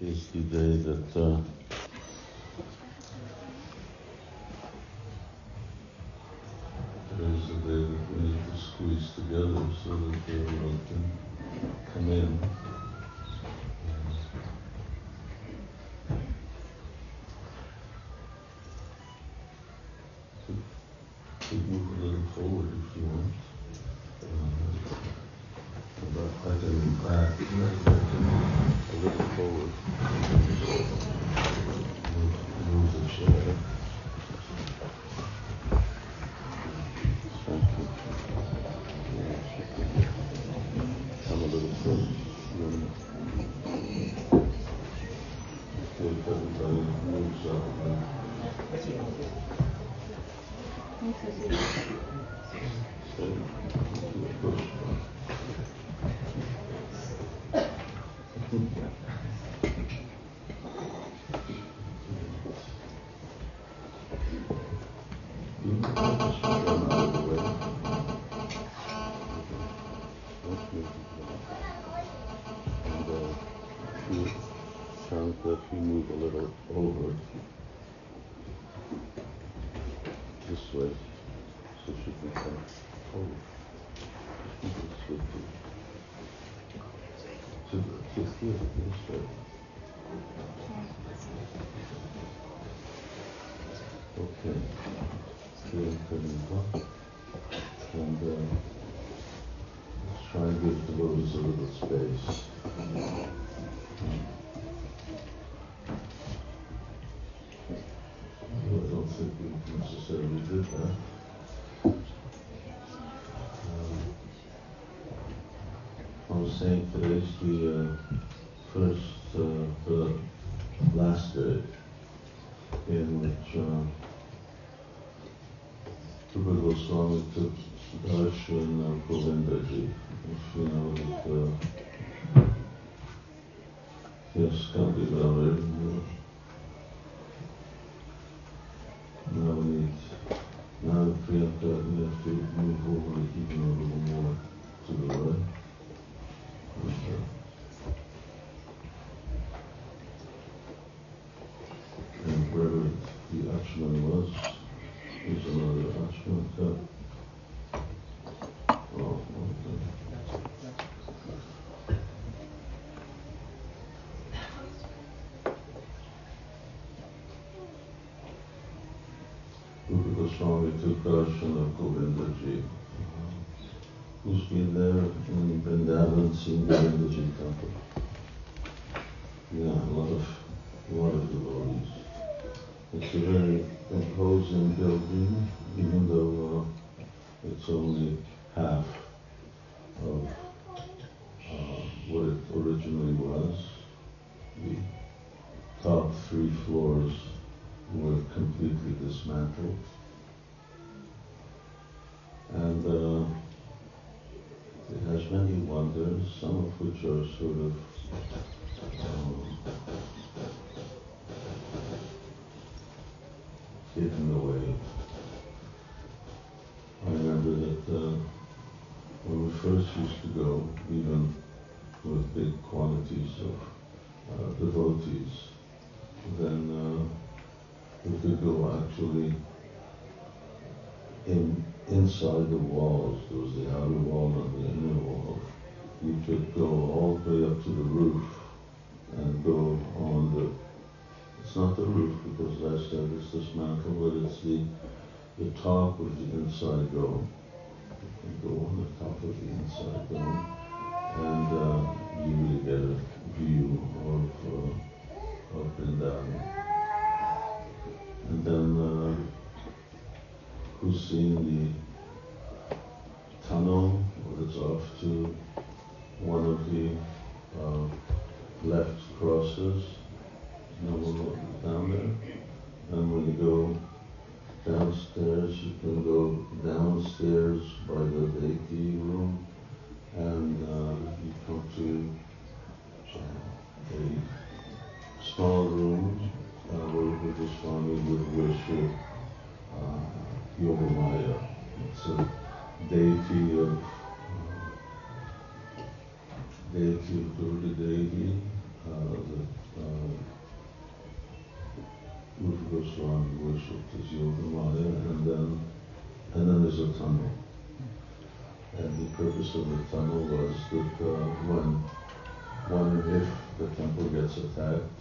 the day that uh, there is a day that we need to squeeze together so that everyone can come in. Three floors were completely dismantled. And uh, it has many wonders, some of which are sort of um, hidden away. I remember that uh, when we first used to go, even with big quantities of uh, devotees, then uh, we could go actually in inside the walls. There was the outer wall and the inner wall. You could go all the way up to the roof and go on the. It's not the roof because as I said it's dismantled, but it's the the top of the inside dome. You can go on the top of the inside dome, and uh, you really get a view of uh, of Vrindavan. And then uh, who's seen the tunnel that's off to one of the uh, left crosses, know, we'll down there. And when you go downstairs, you can go downstairs by the deity room, and uh, you come to uh, a Small rooms uh, where we could just strongly with worship uh, Yogamaya. It's a deity of uh, deity of Durga Devi, uh, that uh, Rupa Goswami worshipped as Yogamaya, and then and then there's a tunnel. And the purpose of the tunnel was that uh, when, when if the temple gets attacked,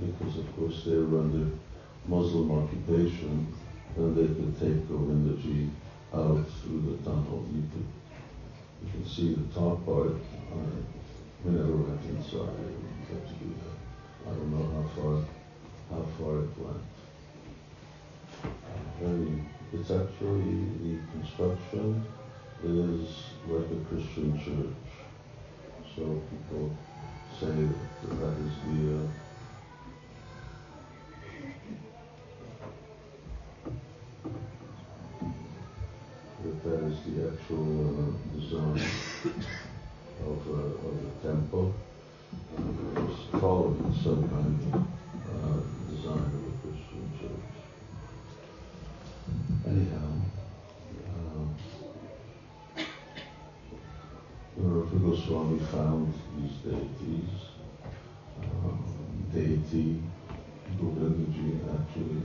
because of course they were under Muslim occupation, and they could take Govindaji out through the tunnel. You could you can see the top part. Uh, we never went inside. We had to do that. I don't know how far how far it went. Very, it's actually the construction is like a Christian church. So people say that that is the uh, that is the actual uh, design of, uh, of the temple. Uh, just following some kind of uh, design of a Christian church. Anyhow, uh, Rupa Goswami found these deities, um, deity Govindaji actually,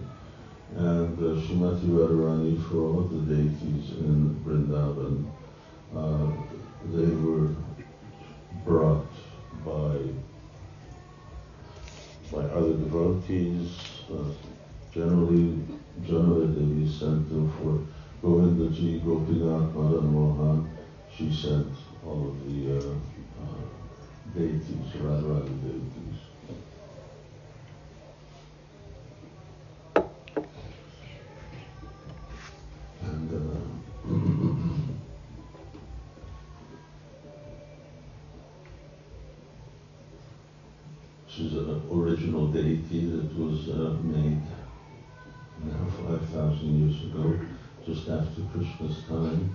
and uh, Srimati Radharani for all the deities in Vrindavan, uh, they were brought by by other devotees. Uh, generally, Jahnava Devi sent them for Govindaji, Gopinath, Madan Mohan. She sent all of the uh, uh, deities, Radharani deities. Krishna's time,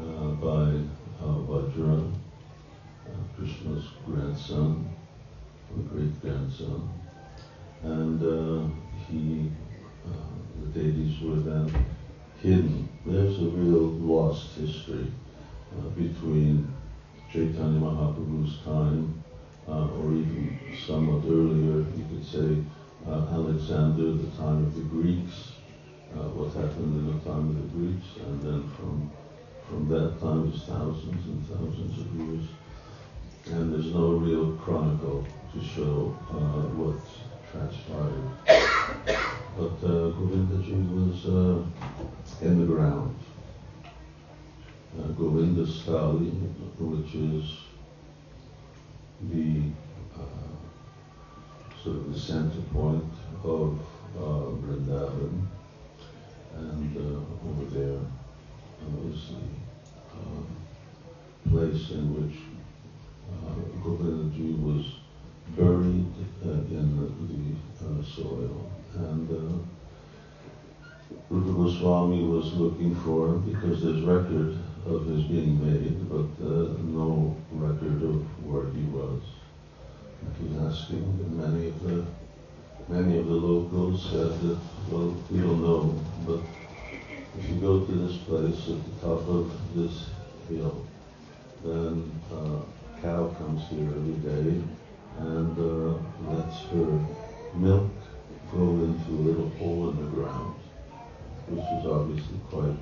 uh, by uh, Vajra, uh, Krishna's grandson, or great grandson. And uh, he, uh, the deities were then hidden. There's a real lost history uh, between Chaitanya Mahaprabhu's time, uh, or even somewhat earlier, you could say uh, Alexander, the time of the Greeks, uh, what happened in the time of the Greeks, and then from from that time is thousands and thousands of years, and there's no real chronicle to show uh, what transpired. But uh, Govindaji was uh, in the ground. Uh, Govinda Stali, which is the uh, sort of the center point of uh, Vrindavan, and uh, over there was the uh, place in which uh, Govindaji was buried uh, in the, the soil, and uh, Rupa Goswami was looking for him because there's record of his being made, but uh, no record of where he was. He asking, many of the many of the locals said that, well, we don't know, but if you go to this place at the top of this hill, then uh, a cow comes here every day and uh, lets her milk go into a little hole in the ground, which is obviously quite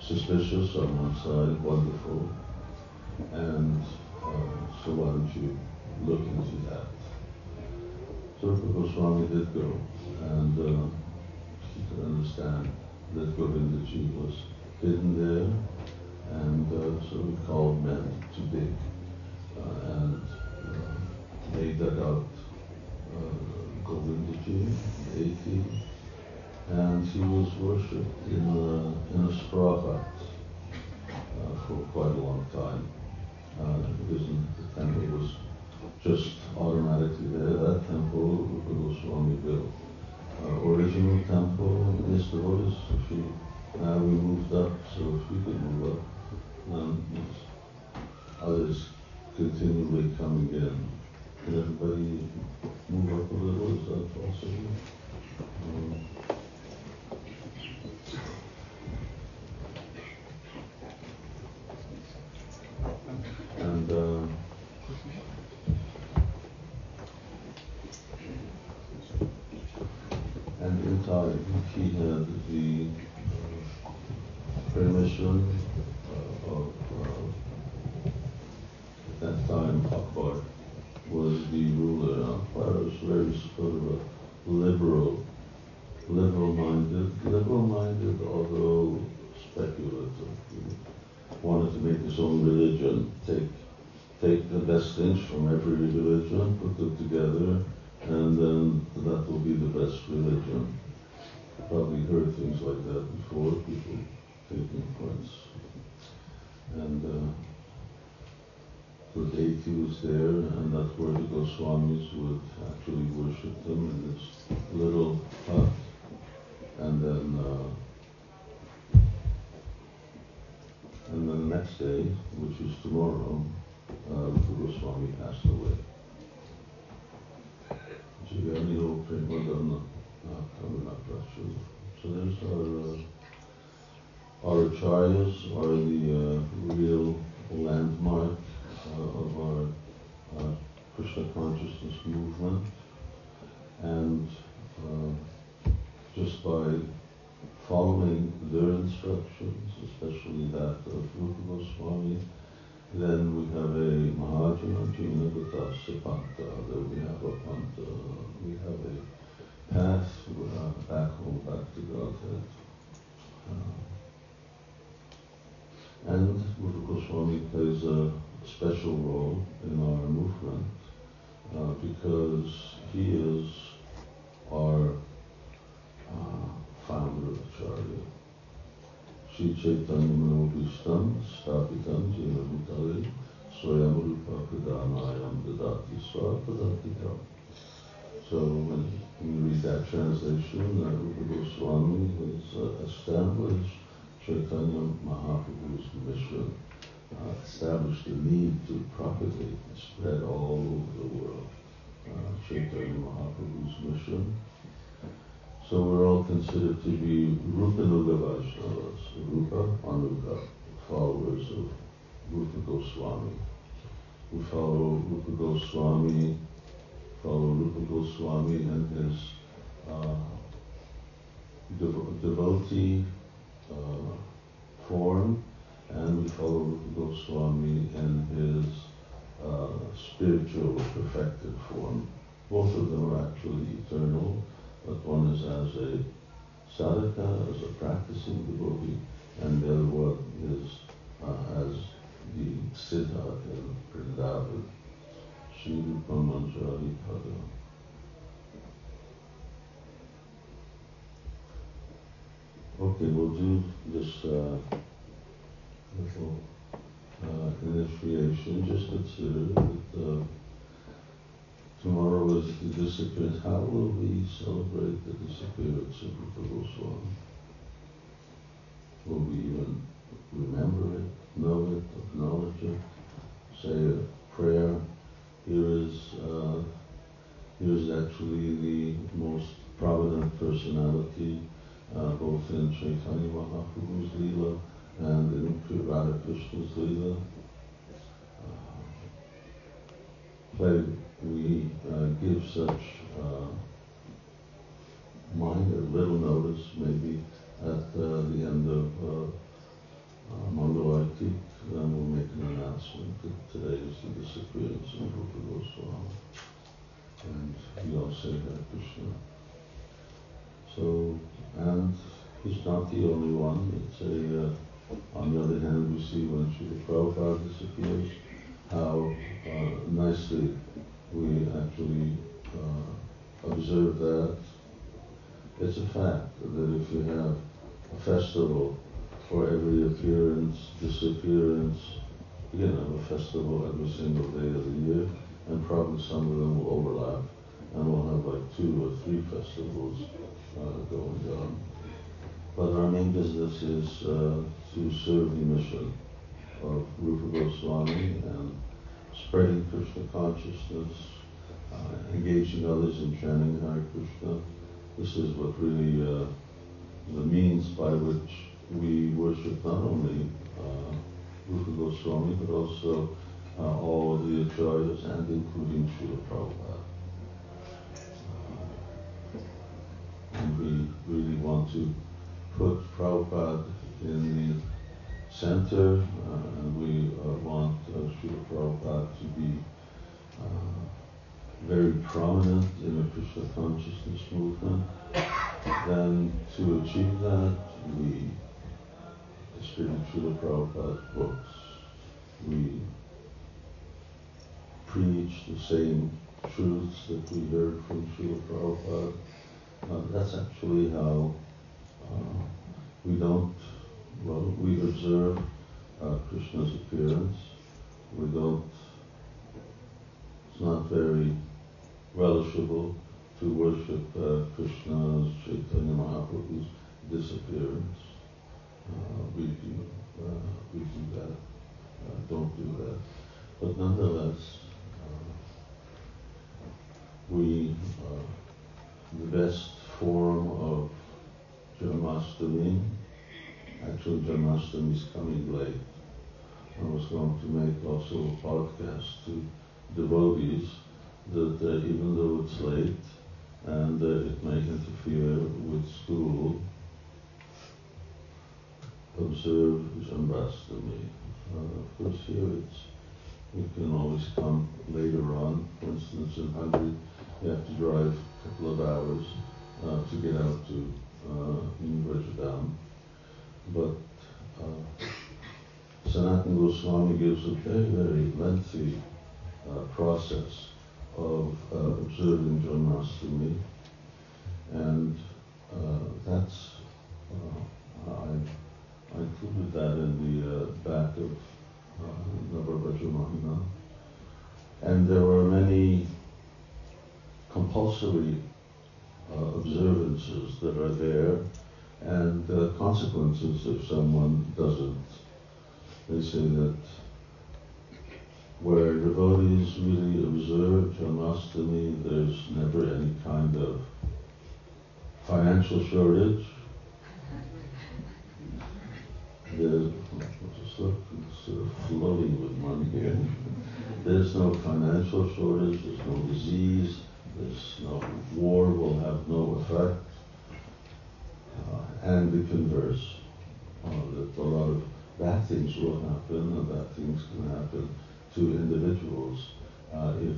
suspicious on one side, wonderful, and uh, so why don't you look into that? So Rupa Goswami did go, and uh, he could understand that Govindaji was hidden there, and uh, so he called men to dig, uh, and uh, they dug out uh, Govindaji, 80, and he was worshipped in a, in a straw hut uh, for quite a long time. Uh, because the temple was just automatically there. That temple Rupa Goswami built. Uh, original temple, there was. If you, now we moved up, so we could move up, And others continually coming in. Can everybody move up a little? Is that possible? Um, and uh, he had the uh, permission uh, of uh, at that time Akbar was the ruler. Akbar was very sort of a liberal, liberal-minded, liberal-minded, although speculative. He wanted to make his own religion, take take the best things from every religion, put them together, and then that will be the best religion. Probably heard things like that before, people taking points. And uh, the deity was there, and that's where the Goswamis would actually worship them in this little hut. And then, uh, and then the next day, which is tomorrow, uh, Goswami passed away. Jigarni Prema Dharma Kavinaprashu. So there's our, uh, our acharyas are the uh, real landmark uh, of our uh, Krishna consciousness movement. And uh, just by following their instructions, especially that of Rupa Goswami, then we have a Mahajana Jina Gatasa Panta, then we have a Panta, we have a path uh, back home, back to Godhead. Uh, and Rupa Goswami plays a special role in our movement uh, because he is our uh, founder of Acharya. Sri Chaitanya Manobhishtam Stapitam Jena Bhutale Swayam Rupa Pradanayam Dadati Swapadatitam. So when you read that translation, that Rupa Goswami has uh, established Chaitanya Mahaprabhu's mission, uh, established the need to propagate and spread all over the world. Uh, Chaitanya Mahaprabhu's mission so we're all considered to be Rupanuga Vaishnavas, Rupa Anuga, followers of Rupa Goswami. We follow Rupa Goswami, follow Rupa Goswami and his uh, dev- devotee uh, form, and follow Goswami in his uh, spiritual perfected form. Both of them are actually eternal but one is as a sadhaka, as a practicing devotee, and the other one is uh, as the siddha in Vrindavan, Sri Manjari Pada. Okay, we'll do this uh, little uh, initiation. Just consider that uh, Tomorrow is the disappearance. How will we celebrate the disappearance of Rupa Goswami? Will we even remember it, know it, acknowledge it, say a prayer? Here is uh, here is actually the most prominent personality, uh, both in Chaitanya Mahaprabhu's Leela and in Radha Krishna's. Uh, play we uh, give such uh, minor little notice, maybe at uh, the end of uh, uh, Mangalarti, then we'll make an announcement that today is the disappearance of Rupa Goswami. And we all say Hare Krishna. So, and he's not the only one. It's a, uh, on the other hand, we see when Srila Prabhupada disappears, how uh, nicely we actually uh, observe that. It's a fact that if you have a festival for every appearance, disappearance, you can have a festival every single day of the year, and probably some of them will overlap, and we'll have like two or three festivals uh, going on. But our main business is uh, to serve the mission of Rupa Goswami and spreading Krishna consciousness, uh, engaging others in chanting Hare Krishna. This is what really uh, the means by which we worship not only uh, Rupa Goswami but also uh, all the acharyas and including Srila Prabhupada. Uh, and we really want to put Prabhupada in the center, uh, and we uh, want uh, Srila Prabhupada to be uh, very prominent in the Krishna consciousness movement. Then to achieve that, we distribute Srila Prabhupada's books. We preach the same truths that we heard from Srila Prabhupada. Uh, that's actually how uh, we don't, well, we observe uh, Krishna's appearance. We don't, it's not very relishable to worship uh, Krishna's Chaitanya Mahaprabhu's disappearance. Uh, we do, uh, we do that, uh, don't do that. But nonetheless, we, uh, the best form of Janmashtami, actually Janmashtami is coming late. I was going to make also a podcast to devotees that uh, even though it's late and uh, it may interfere with school, observe Janmashtami. Uh, of course here it's you can always come later on. For instance, in Hungary, you have to drive a couple of hours uh, to get out to uh, But uh, Sanatana Goswami gives a very, very lengthy uh, process of uh, observing Janmashtami, and uh, that's uh, I, I included that in the uh, back of uh, and there were many compulsory uh, observances that are there and uh, consequences if someone doesn't. They say that where devotees really observe Janmashtami, there's never any kind of financial shortage. There's sort of floating with money here. There's no financial shortage, there's no disease, there's no war will have no effect. Uh, and the converse, that a lot of bad things will happen, and bad things can happen to individuals uh, if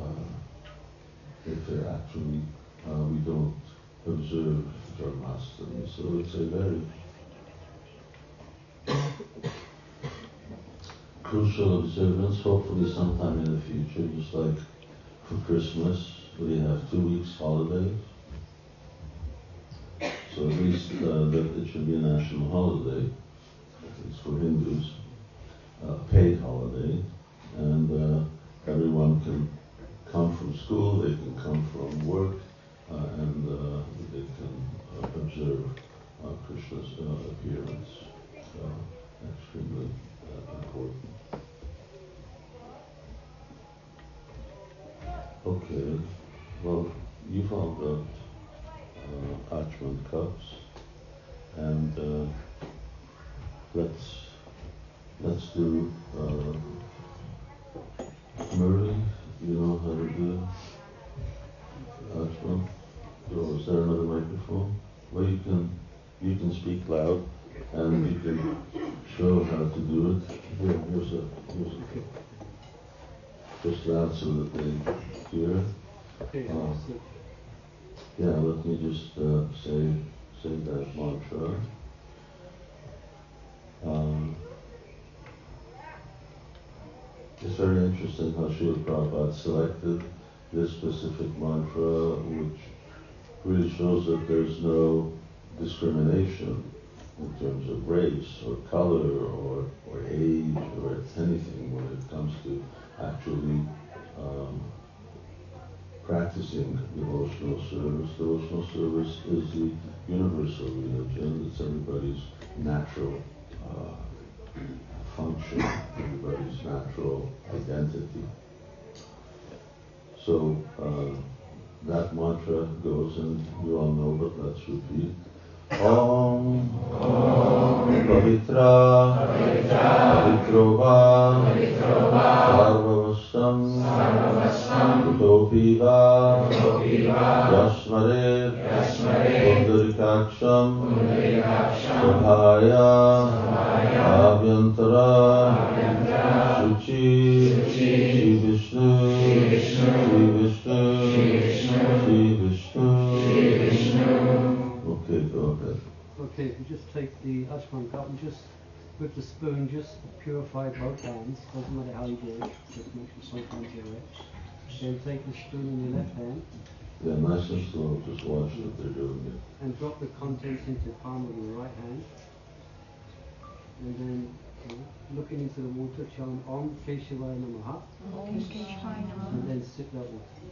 uh, if they're actually we don't observe Janmashtami. So it's a very crucial observance, hopefully sometime in the future, just like for Christmas, we have two weeks holidays. So at least uh, that it should be a national holiday, least for Hindus, a paid holiday, and uh, everyone can come from school, they can come from work, uh, and uh, they can uh, observe uh, Krishna's appearance. extremely important. Okay, well, you found got uh, cups, and uh, let's let's do uh, Murray. You know how to do Achman. So is there another microphone? Well, you can you can speak loud, and you can show how to do it. Here, here's a here's a just that so that they here. Uh, yeah, let me just uh, say say that mantra. Um, it's very interesting how Srila Prabhupada selected this specific mantra, which really shows that there's no discrimination in terms of race or color or, or age or anything when it comes to actually practicing devotional service. Devotional service is the universal religion. It's everybody's natural uh, function, everybody's natural identity. So uh, that mantra goes, and you all know, but let's repeat. Om Pavitra Sarvavastam Kutopiva Yasmarit Pundarikaksham Sabhaya. Abhyantara. Shuchi Shri Vishnu. Shri Vishnu. Shri Vishnu. Okay, go ahead. Okay, you just take the Achman cup and just with the spoon, just purify both hands. Doesn't matter how you do it, just make sure both hands are wet. Then take the spoon in your left hand Yeah, nice and slow, just watch that they're doing it. and drop the contents into the palm of your right hand. And then uh, looking into the water, chant Om Keshavaya Namaha, Om Keshavaya and Namaha. then sip that water.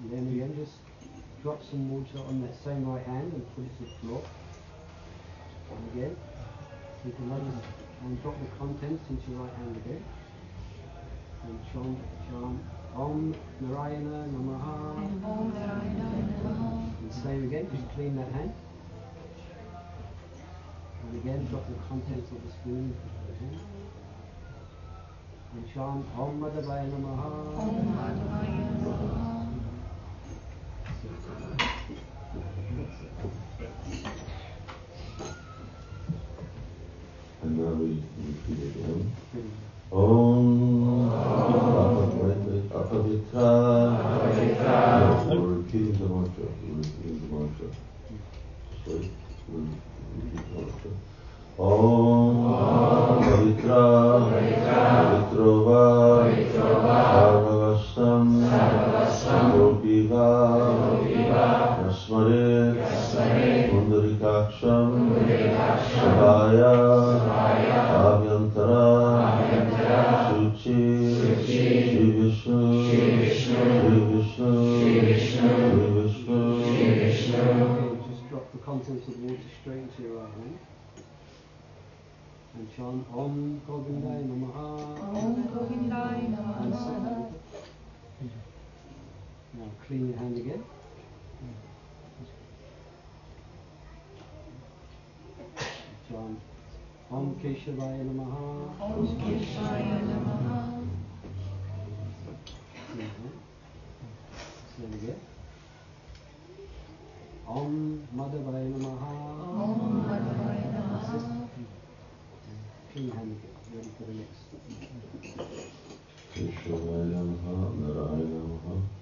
And then again, just drop some water on that same right hand and put it to the floor. And again, you can it, and drop the contents into your right hand again. And chant, chant Om Narayana Namaha. Om Narayana Namaha. And same again, just clean that hand. And again, drop the contents of the spoon into the hand. And chant Om Madhavaya Namaha. Om Madhavaya Namaha. And now we repeat again. Om Apavitra. We're repeating the mantra. We're repeating the mantra. Wait. We're repeating the mantra. Om Keshavaya Namaha, Narayana Namaha,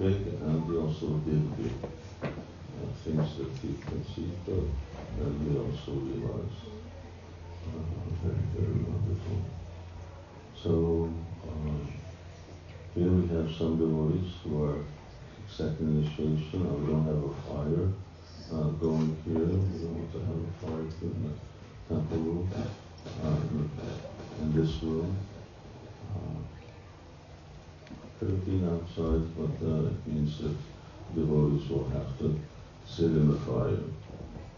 and he also did big. Uh, things that conceived of and he also realized. Uh, very, very wonderful. So, here we have some devotees who are second initiation. Uh, we don't have a fire uh, going here. We don't want to have a fire in the temple room, uh, in this room. Uh, been outside, but uh, it means that devotees will have to sit in the fire,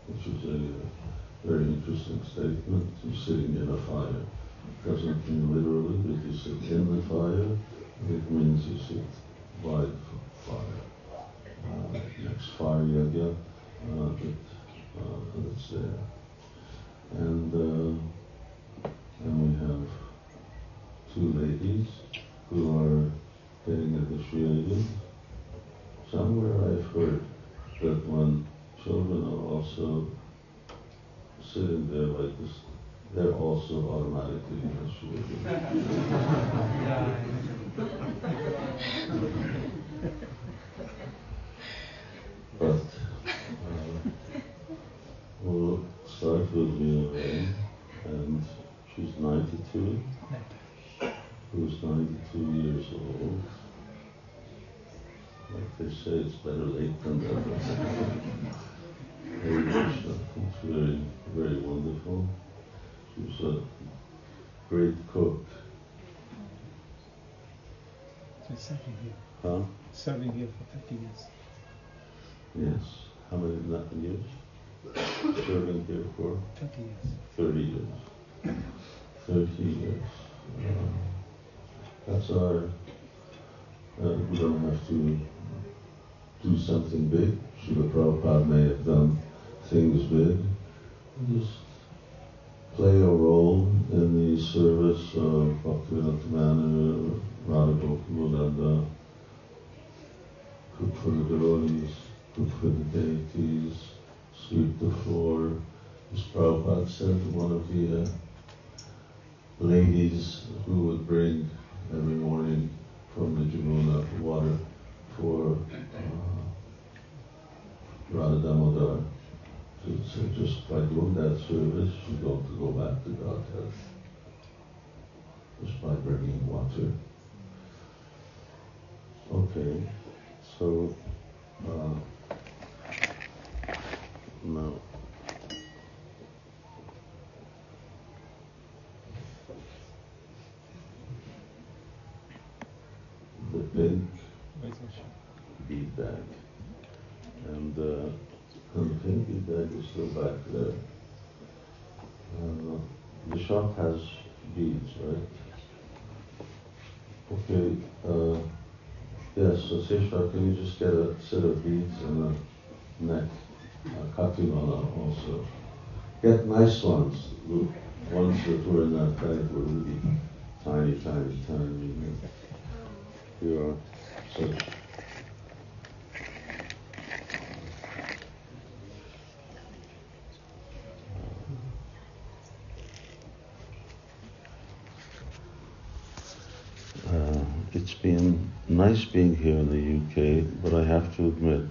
which is a very interesting statement. Sitting in a fire. Doesn't mean literally that you sit in the fire. It means you sit by the fire. Uh, next fire yagya uh, that, uh, that's there. And, uh, and we have two ladies who are getting initiated. Somewhere I've heard that when children are also sitting there like this, they're also automatically initiated. But uh, we'll start with Ray, and she's 92, who's 92 years old. Like they say, it's better late than never. It's very, very wonderful. She's a great cook. She's serving here. Huh? Serving here for 50 years. Yes. How many not years? Serving here for 20 years. 30 years. 30 years. That's our, uh, we don't have to do something big. Srila Prabhupada may have done things big. Just play a role in the service of Bhaktivedanta Manor, Radha Gokulananda, cook for the devotees, cook for the deities, sweep the floor. As Prabhupada said, one of the uh, ladies who would bring every morning from the Jamuna water for uh, Radha Damodar. So, so just by doing that service, you have to go back to Godhead. Just by bringing water. Okay, so uh, now the big Where's the bead bag. And, uh, the pink bead bag is still back there. Uh, the shop has beads, right? Okay, uh, yes, so Seshwar, can you just get a set of beads and a neck, a katimala also? Get nice ones, the ones that were in that bag were really tiny, tiny, tiny. You such Uh, it's been nice being here in the UK, but I have to admit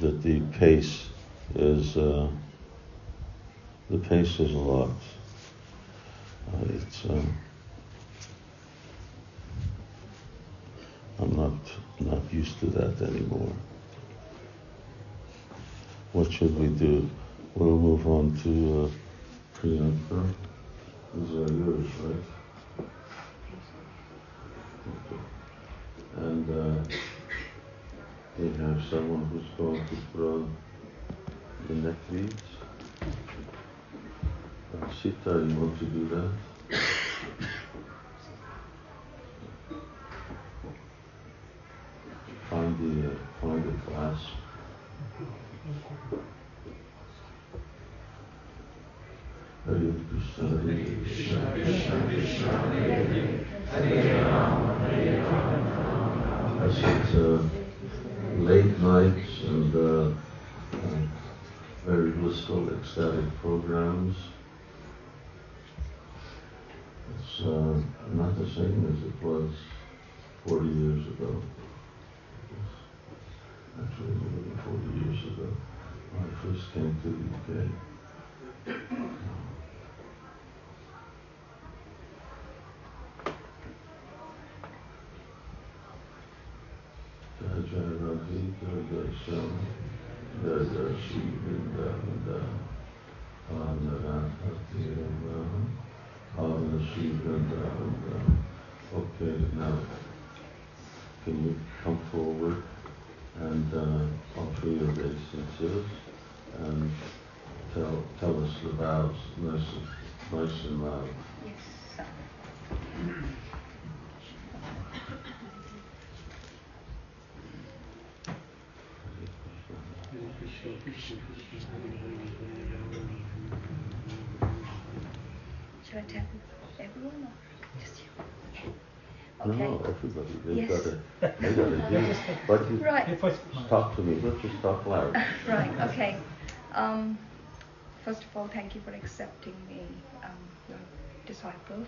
that the pace is uh, the pace is a lot. Uh, it's um, I'm not not used to that anymore. What should we do? We'll move on to uh, Priyanka. These are yours, right? Okay. And uh, we have someone who's going to on the neck beads. Uh, Sita, you want to do that? Clasp. Hare Krishna, Hare Krishna, Krishna Krishna, Hare Hare Rama, Hare Rama. As it's uh, late nights and uh, very blissful, ecstatic programs. It's uh, not the same as it was 40 years ago. Actually, more than 40 years ago, when I first came to the UK. Havana Shri Vrindavanda. Okay, now, can you come forward and uh, offer your obeisances and tell, tell us the vows nice, and- nice. Yes. Should I tell everyone or Okay. no, everybody, they've Yes. got to, they got to hear. But you Right. If I talk to me, but just talk loud. Right, okay. Um, first of all, thank you for accepting me, um, your disciple.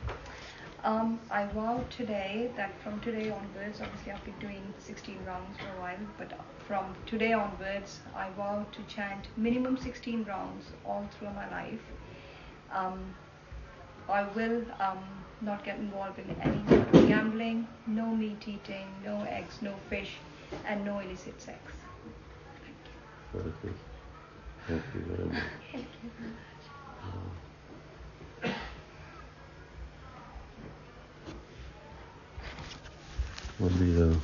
Um, I vow today that from today onwards, obviously I've been doing 16 rounds for a while, but from today onwards, I vow to chant minimum 16 rounds all through my life. Um, I will um, not get involved in any gambling, no meat eating, no eggs, no fish, and no illicit sex. Very good. Thank you very much. Thank you. Let me, uh,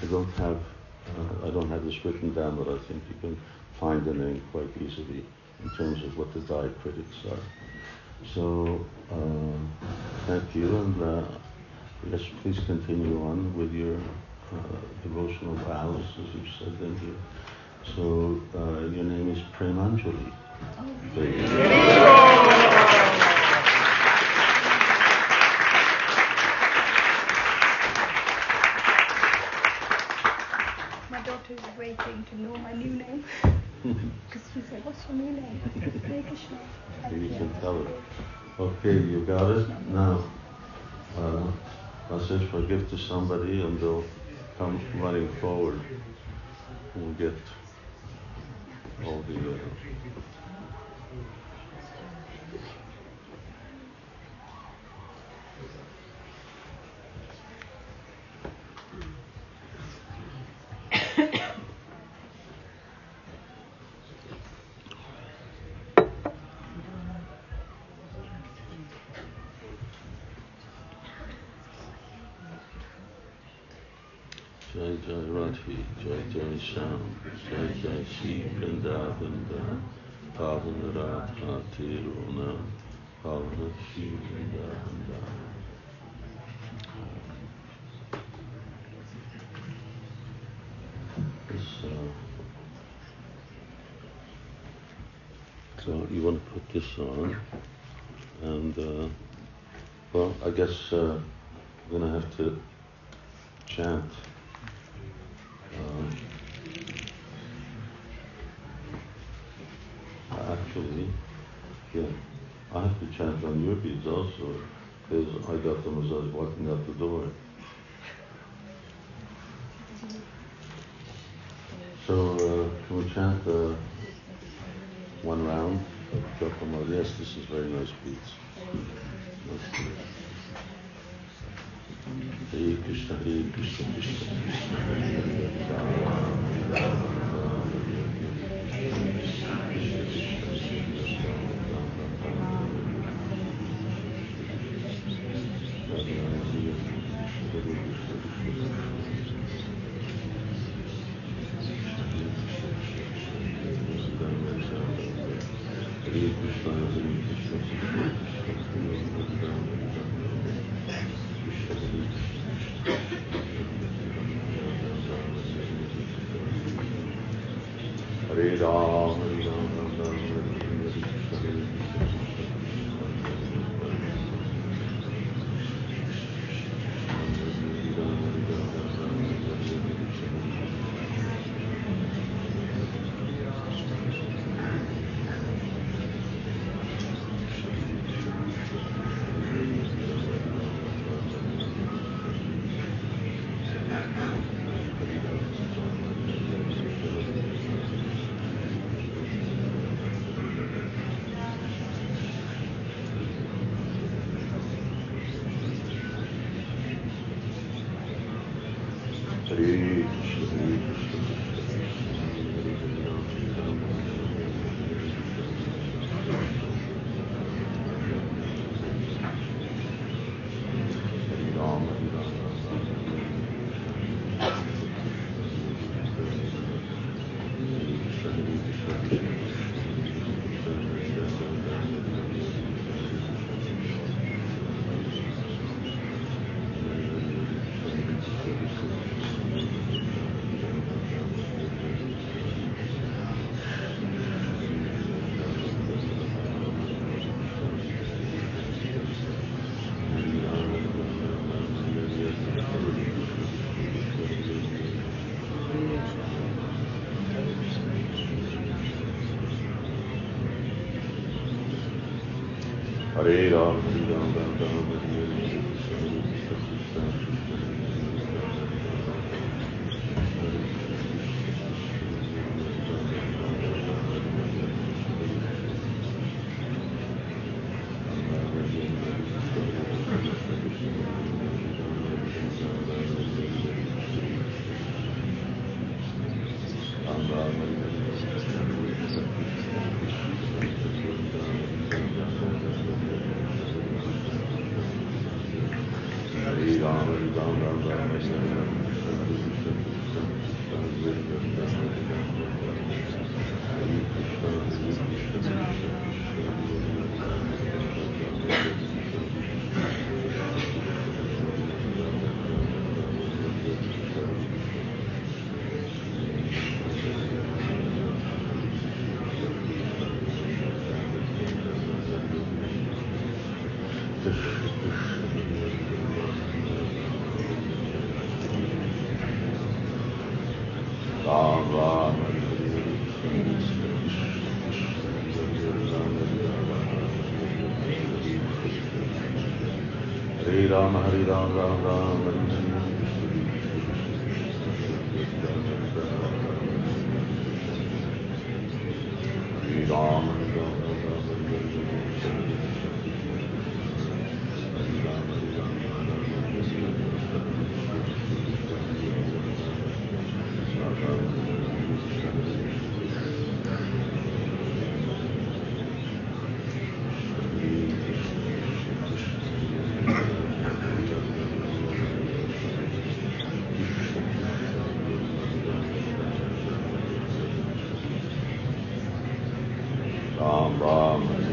I don't have, uh, I don't have this written down, but I think you can find the name quite easily in terms of what the diacritics are. So, uh, thank you, and uh, yes, please continue on with your uh, devotional vows, as you said them here. So, uh, your name is Premanjali. Very good. My daughter is waiting to know my new name because she said, "What's your new name?" Hare Krishna. Thank You you. can tell her. Okay, got it? Now, uh, I said forgive to somebody and they'll come running forward and get all the, uh, Hare Ram, Hare Ram, Ram Ram, Hare Hare, Hare Krishna, Hare Krishna, Krishna Krishna, Hare Ram Ram, Hare Hare Ram, Hare Ram, Ram Ram, Hare Hare, Ram Ram, Hare Hare Hare Ram Ram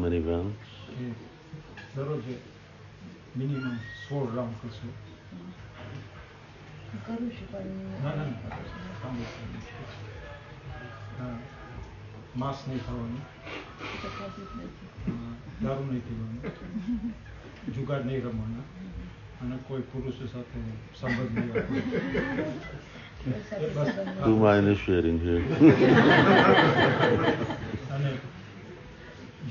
many vows? એ દરરોજ minimum સોળ round કરશું કરું છું પણ ના ના ના. સાંભળો. હા. માંસ નહીં ખાવાનું તો થતું જ નથી. અ, દારૂ નહીં પીવાનું જુગાર નહીં રમવાના અને કોઈ પુરુષ સાથે સંબંધ નહીં રાખવાનો કોઈ સાથે બસ. સંબંધ Who am I initiating here? અને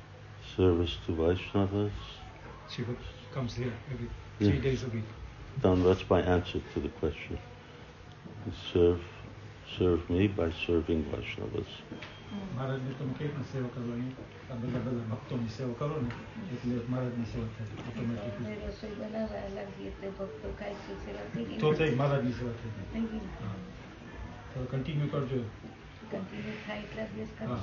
Service to Vaishnavas. she would- comes here every Yeah. three days a week Then that's my answer to the question. You serve, serve me by serving Vaishnavas. મહારાજની તમે કેવી રીતે સેવા કરવાની આ બધા બધા ભક્તોની સેવા કરો ને એટલે મહારાજની સેવા થાય આપણે ઓટોમેટિકલી રસોઈ બનાવવા લાગીએ એટલે ભક્તો ખાય છે સેવા થઈ ગઈ તો થઈ મહારાજની સેવા થઈ ગઈ થઈ ગઈ હા તો કન્ટિન્યુ કરજો કન્ટિન્યુ થાય એટલા દિવસ હા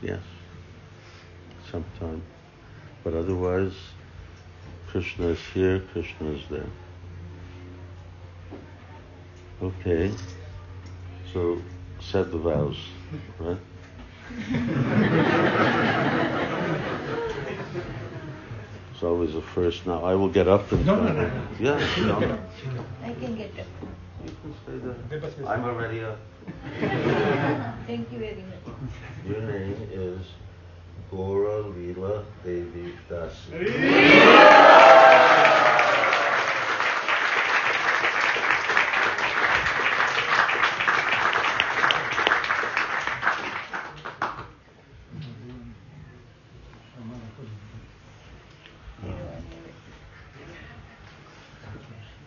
Yes, sometime. But otherwise, Krishna is here, Krishna is there. Okay, so said the vows, right? it's always a first. Now I will get up and. No, no, no. Yeah. I can get up. You can stay there. They must be- I'm already up. Thank you very much. Your name is Gaura Leela Devi Dasi.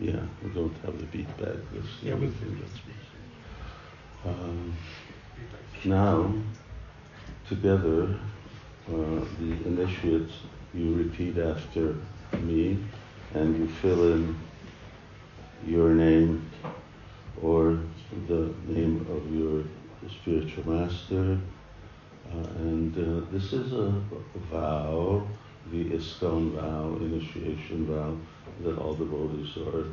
Yeah, we don't have the beat back. That's the Yeah, only we- thing that's um, Now, together, uh, the initiates, you repeat after me and you fill in your name or the name of your spiritual master. Uh, and uh, this is a vow, the ISKCON vow, initiation vow, that all devotees are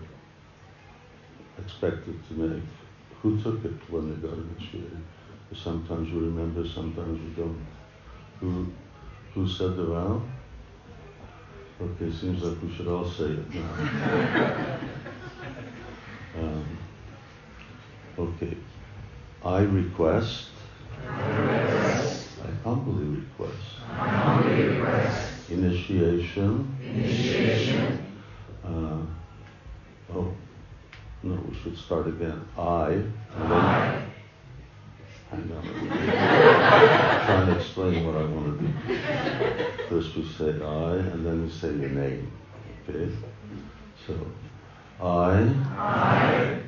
expected to make. Who took it when they got initiated? Sometimes we remember, sometimes we don't. Who, who said the vow? Okay, seems like we should all say it now. um, okay. I request, I humbly request, I humbly request initiation, initiation. Uh, oh, no, we should start again. I, I, on. trying to explain what I want to do. First we say I, and then we say your name. Okay? So, I, I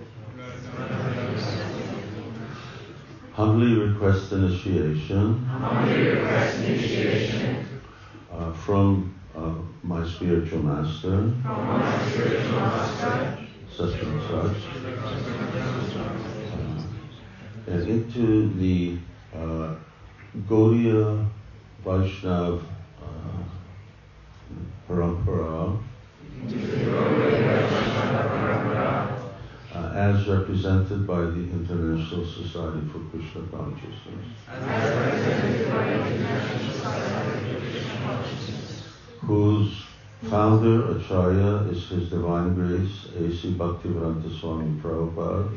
humbly request initiation, humbly request initiation uh, from uh, my spiritual master, from my spiritual master, such and such, uh, into the uh, Gaudiya Vaishnav uh, Parampara uh, as represented by the International Society for Krishna Consciousness. Whose founder, Acharya, is His Divine Grace, A.C. Bhaktivedanta Swami Prabhupada.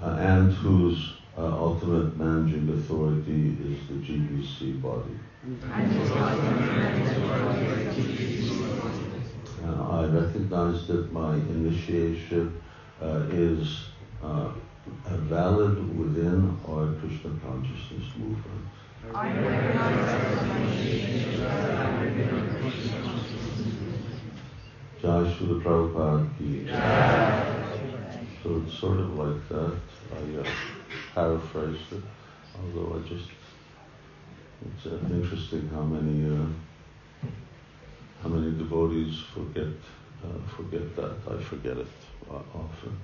Uh, and whose uh, ultimate managing authority is the GBC body. Uh, I recognize that my initiation uh, is uh, valid within our Krishna consciousness movement. Jai Srila Prabhupada ki. So it's sort of like that. I uh, paraphrased it, although I just, it's uh, interesting how many, uh, how many devotees forget, uh, forget that. I forget it uh, often.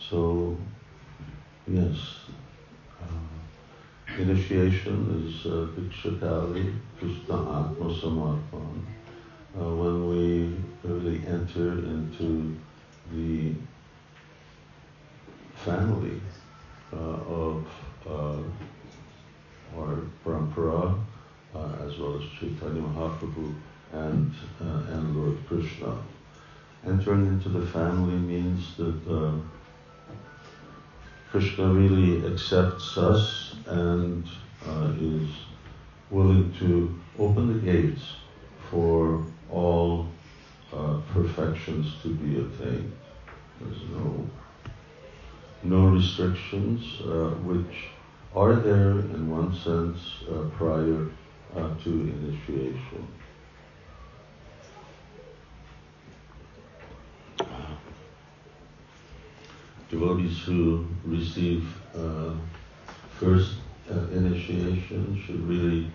So, yes, uh, initiation is uh, Dikshakali, Krishna Atma Samarpan. Uh, when we really enter into the family uh, of uh, our parampara, uh, as well as Chaitanya Mahaprabhu and, and Lord Krishna. Entering into the family means that Krishna really accepts us and uh, is willing to open the gates for all perfections to be attained. There's no no restrictions, uh, which are there in one sense uh, prior uh, to initiation. Devotees who receive uh, first uh, initiation should really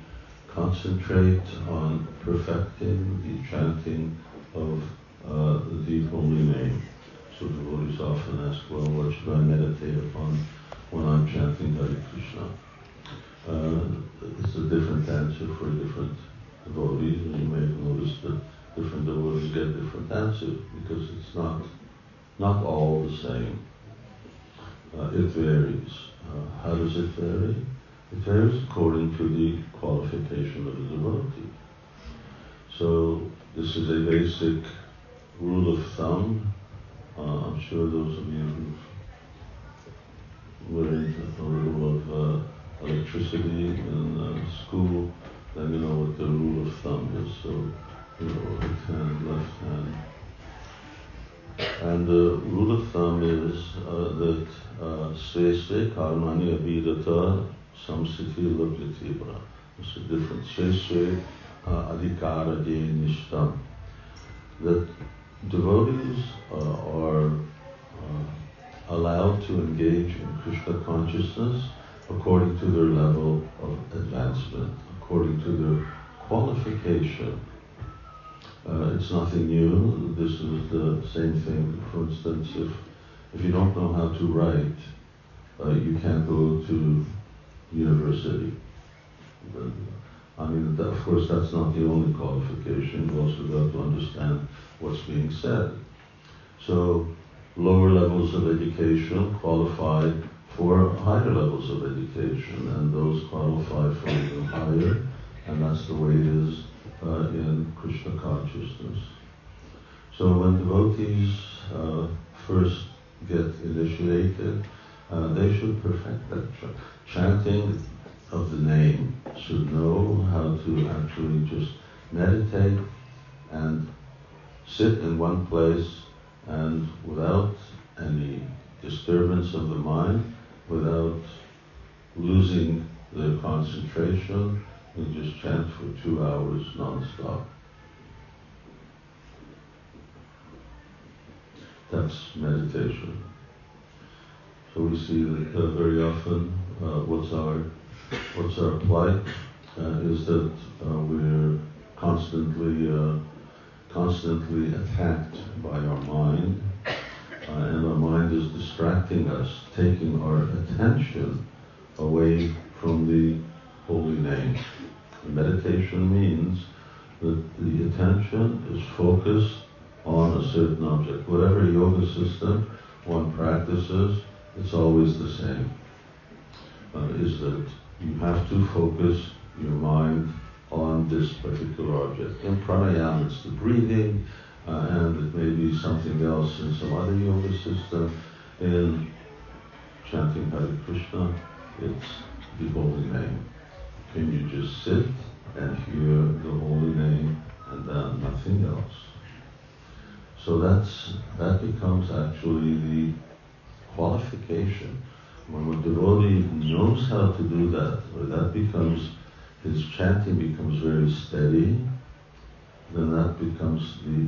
concentrate on perfecting the chanting of uh, the holy name. So devotees often ask, well, what should I meditate upon when I'm chanting Hare Krishna? Uh, it's a different answer for different devotees, and you may have noticed that different devotees get different answers because it's not not all the same. Uh, it varies. Uh, how does it vary? It varies according to the qualification of the devotee. So this is a basic rule of thumb uh, I'm sure those of you who learned a little of uh, electricity in uh, school, then you know what the rule of thumb is. So, you know, right hand, left hand. And the rule of thumb is uh, that uh, se karmani abhidata samsiti labhyatibra. It's a different. Se se uh, adhikara de nishtam. That devotees are allowed to engage in Krishna consciousness according to their level of advancement, according to their qualification. Uh, it's nothing new. This is the same thing. For instance, if if you don't know how to write, uh, you can't go to university. I mean, And of course, that's not the only qualification. You also got to understand what's being said. So, lower levels of education qualify for higher levels of education, and those qualify for even higher, and that's the way it is uh, in Krishna consciousness. So when devotees uh, first get initiated, uh, they should perfect that ch- chanting of the name, should know how to actually just meditate and sit in one place and without any disturbance of the mind, without losing their concentration, and just chant for two hours non-stop. That's meditation. So we see that uh, very often uh, what's our what's our plight uh, is that uh, we're constantly uh, constantly attacked by our mind, uh, and our mind is distracting us, taking our attention away from the holy name. Meditation means that the attention is focused on a certain object. Whatever yoga system one practices, it's always the same. Uh, is that you have to focus your mind on this particular object. In pranayama, it's the breathing, uh, and it may be something else in some other yoga system. In chanting Hare Krishna, it's the holy name. Can you just sit and hear the holy name and then nothing else? So that's that becomes actually the qualification. When a devotee knows how to do that, or that becomes his chanting becomes very steady, then that becomes the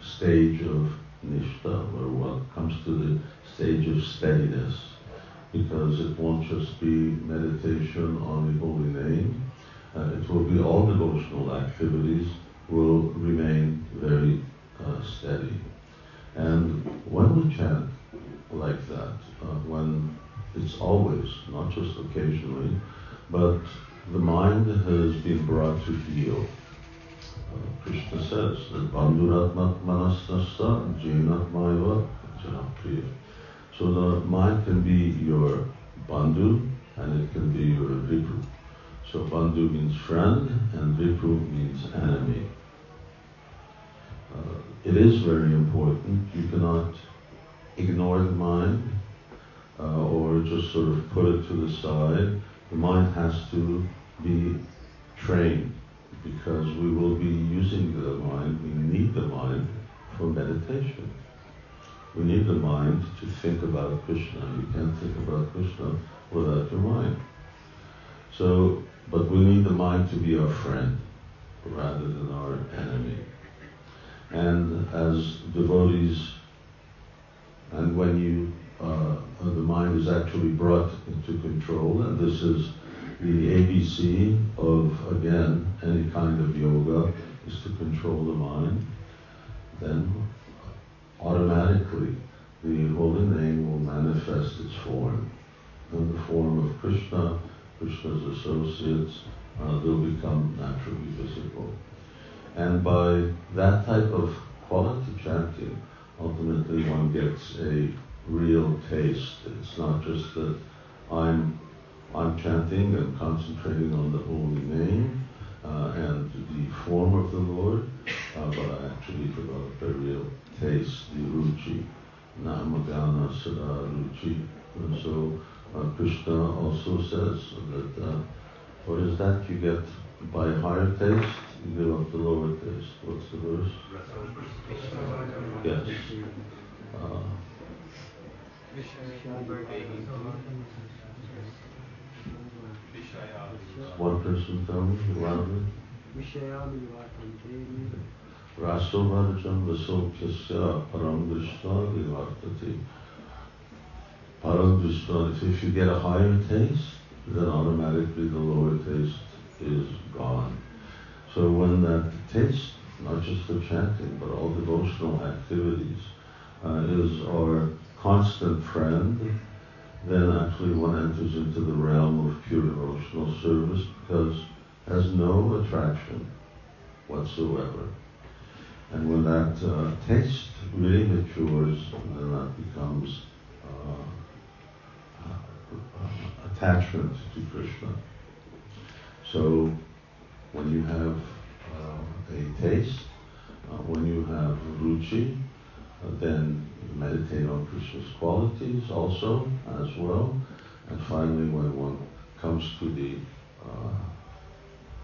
stage of nishta, or what comes to the stage of steadiness, because it won't just be meditation on the holy name, uh, it will be all devotional activities will remain very uh, steady. And when we chant like that, uh, when it's always, not just occasionally, but the mind has been brought to heal. Uh, Krishna says that Bandhuratmat manasnasta jinatmaiva janapriya. So the mind can be your bandhu and it can be your ripu. So bandhu means friend and ripu means enemy. Uh, it is very important. You cannot ignore the mind uh, or just sort of put it to the side. The mind has to be trained because we will be using the mind. We need the mind for meditation. We need the mind to think about Krishna. You can't think about Krishna without your mind. So, but we need the mind to be our friend rather than our enemy. And as devotees, and when you, uh, the mind is actually brought into control, and this is the ABC of, again, any kind of yoga, is to control the mind, then automatically the holy name will manifest its form. In the form of Krishna, Krishna's associates, uh, they'll become naturally visible. And by that type of quality chanting, ultimately one gets a real taste. It's not just that I'm I'm chanting and concentrating on the holy name uh, and the form of the Lord, uh, but I actually develop a real taste, the ruchi, namagana sada ruchi. And so uh, Krishna also says that uh, what is that you get by higher taste, you give up the lower taste. What's the verse? Yes. Uh, one person tell me loudly. Param Drishta Vivartati. Param Drishta, if you get a higher taste, then automatically the lower taste is gone. So when that taste, not just the chanting, but all devotional activities, uh, is our constant friend, then actually one enters into the realm of pure devotional service because has no attraction whatsoever. And when that uh, taste really matures, then that becomes uh, uh, attachment to Krishna. So when you have uh, a taste, uh, when you have ruchi, then meditate on Krishna's qualities also as well. And finally, when one comes to the uh,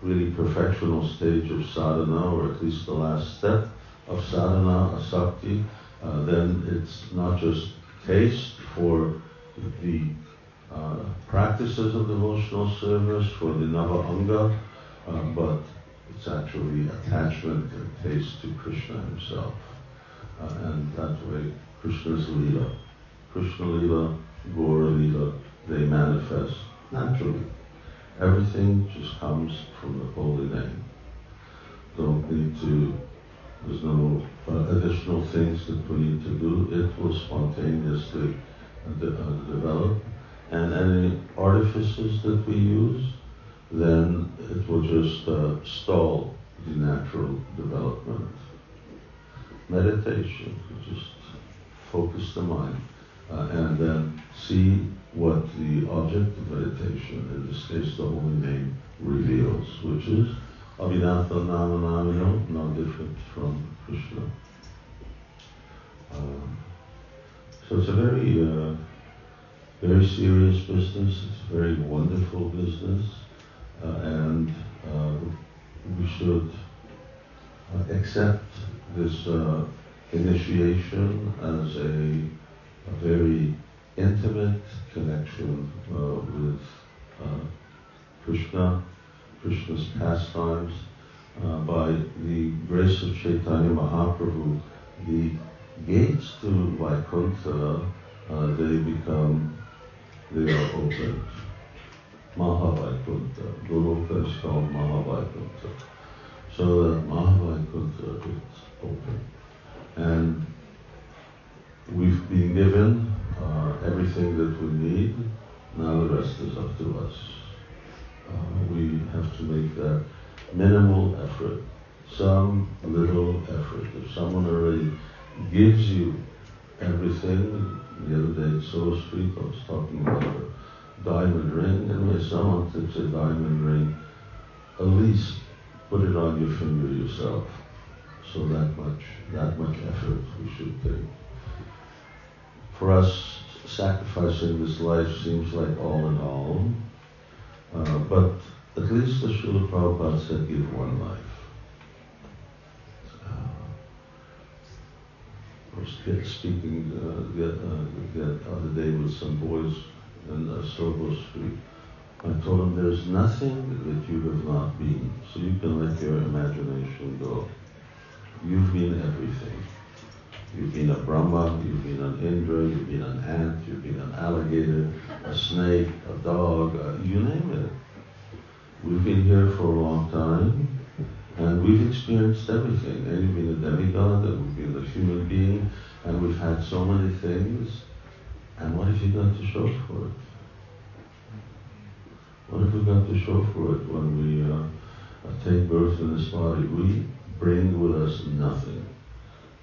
really perfectional stage of sadhana, or at least the last step of sadhana, asakti, uh, then it's not just taste for the uh, practices of devotional service, for the Nava Anga, uh, but it's actually attachment and taste to Krishna himself. Uh, and that way, Krishna's Leela, Krishna Leela, Gaura Leela, they manifest naturally. Everything just comes from the holy name. Don't need to, there's no uh, additional things that we need to do. It will spontaneously uh, de- develop. And any artifices that we use, then it will just uh, stall the natural development. Meditation, just focus the mind uh, and then see what the object of meditation, in this case the holy name, reveals, which is Abhinata Nama Namino, no different from Krishna. Uh, so it's a very, uh, very serious business. It's a very wonderful business, uh, and uh, we should uh, accept this uh, initiation as a, a very intimate connection uh, with uh, Krishna, Krishna's pastimes. Uh, by the grace of Chaitanya Mahaprabhu, the gates to Vaikuntha, uh, they become, they are opened. Mahavaikuntha. Goloka is called Mahavaikuntha. So that Mahavaikuntha is open. And we've been given uh, everything that we need. Now the rest is up to us. Uh, we have to make that minimal effort, some little effort. If someone already gives you everything, the other day at Soho Street, I was talking about a diamond ring, and when someone takes a diamond ring, at least put it on your finger yourself. So that much, that much effort we should take. For us, sacrificing this life seems like all in all, uh, but at least the Srila Prabhupada said give one life. Uh, I was speaking uh, the, uh, the other day with some boys in uh, Soho Street. I told them there's nothing that you have not been, so you can let your imagination go. You've been everything. You've been a Brahma, you've been an Indra, you've been an ant, you've been an alligator, a snake, a dog, uh, you name it. We've been here for a long time, and we've experienced everything. And you've been a demigod, and we've been a human being, and we've had so many things. And what have you got to show for it? What have we got to show for it when we uh, take birth in this body? We bring with us nothing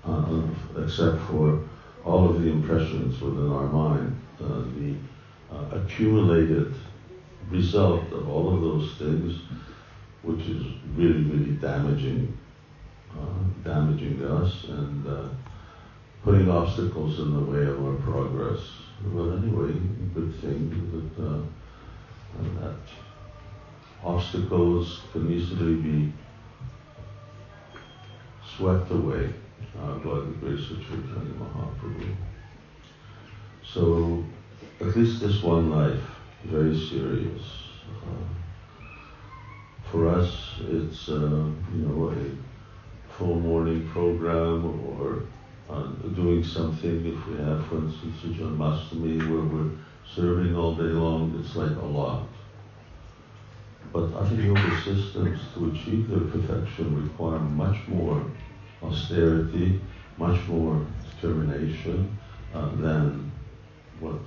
uh, except for all of the impressions within our mind, uh, the uh, accumulated result of all of those things, which is really, really damaging, uh, damaging us and uh, putting obstacles in the way of our progress. But anyway, good thing that uh, that obstacles can easily be swept away uh, by the grace of Chaitanya Mahaprabhu. So, at least this one life, very serious. Uh, for us, it's, uh, you know, a full morning program or uh, doing something, if we have, for instance, a Janmashtami where we're serving all day long, it's like a lot. But other yoga systems to achieve their perfection require much more austerity, much more determination uh, than what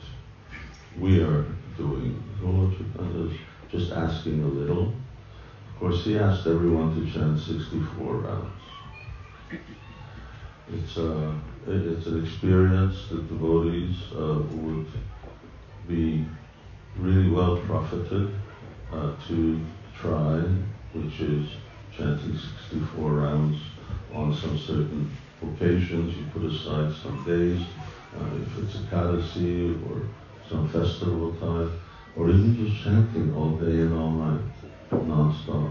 we are doing. Is just asking a little. Of course, he asked everyone to chant 64 rounds. It's, a, it's an experience that devotees uh, would be really well profited uh, to try, which is chanting 64 rounds on some certain occasions. You put aside some days, uh, if it's a Ekadasi or some festival time, or even just chanting all day and all night, non-stop.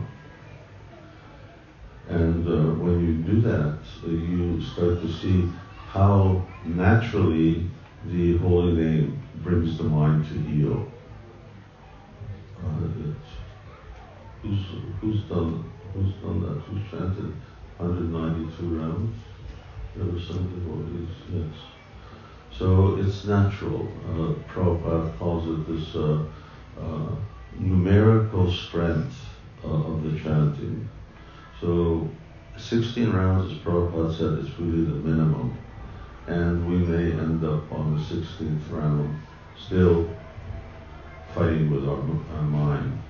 And uh, when you do that, you start to see how naturally the holy name brings the mind to heel. Uh, who's, who's done who's done that? Who's chanted 192 rounds? There were some devotees, yes. So it's natural. Uh, Prabhupada calls it this uh, uh, numerical strength uh, of the chanting. So 16 rounds, as Prabhupada said, is really the minimum. And we may end up on the 16th round still fighting with our, our mind.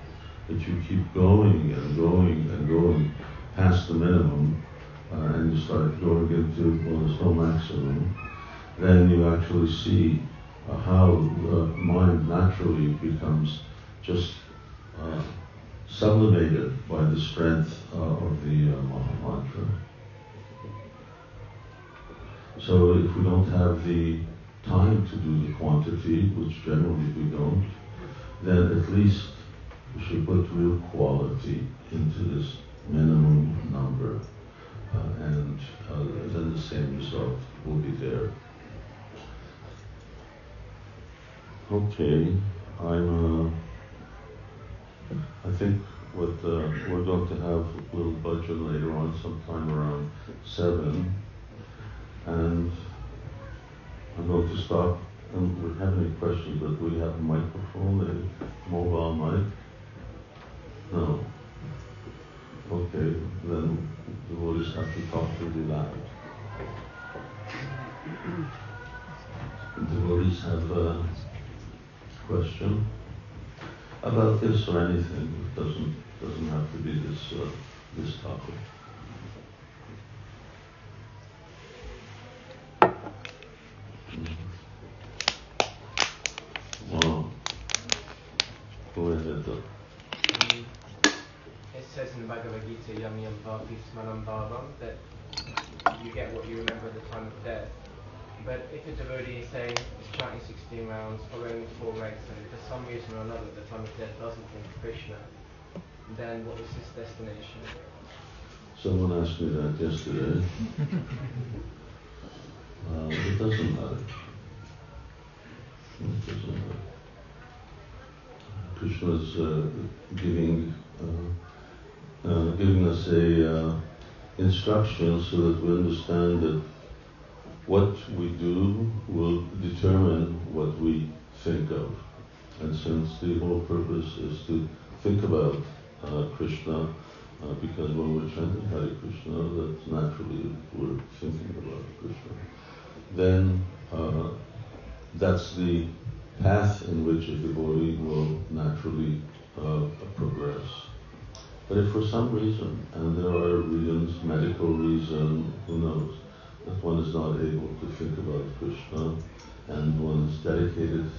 But you keep going and going and going past the minimum, uh, and you start going into, well, there's no maximum, then you actually see uh, how the mind naturally becomes just uh, sublimated by the strength uh, of the uh, Maha Mantra. So if we don't have the time to do the quantity, which generally we don't, then at least we should put real quality into this minimum number, uh, and uh, then the same result will be there. Okay, I'm. Uh, I think what uh, we're going to have a little budget later on, sometime around seven, and I'm going to stop. And we have any questions, but we have a microphone, a mobile mic. No. Okay, then the devotees have to talk pretty loud. The devotees have a question about this or anything. It doesn't doesn't have to be this uh, this topic. Well, go ahead. Though. It says in the Gita, Yam Yam Bhavi Bhavam, that you get what you remember at the time of death. But if a devotee is saying is chanting 16 rounds, following the four regs, and for some reason or another at the time of death doesn't think of Krishna, then what is his destination? Someone asked me that yesterday. uh, it doesn't matter. It doesn't matter. Krishna is uh, giving uh, uh, giving us a uh, instruction so that we understand that what we do will determine what we think of. And since the whole purpose is to think about uh, Krishna, uh, because when we're chanting Hare Krishna, that's naturally we're thinking about Krishna. Then uh, that's the path in which a devotee will naturally uh, progress. But if for some reason, and there are reasons, medical reason, who knows, that one is not able to think about Krishna and one is dedicated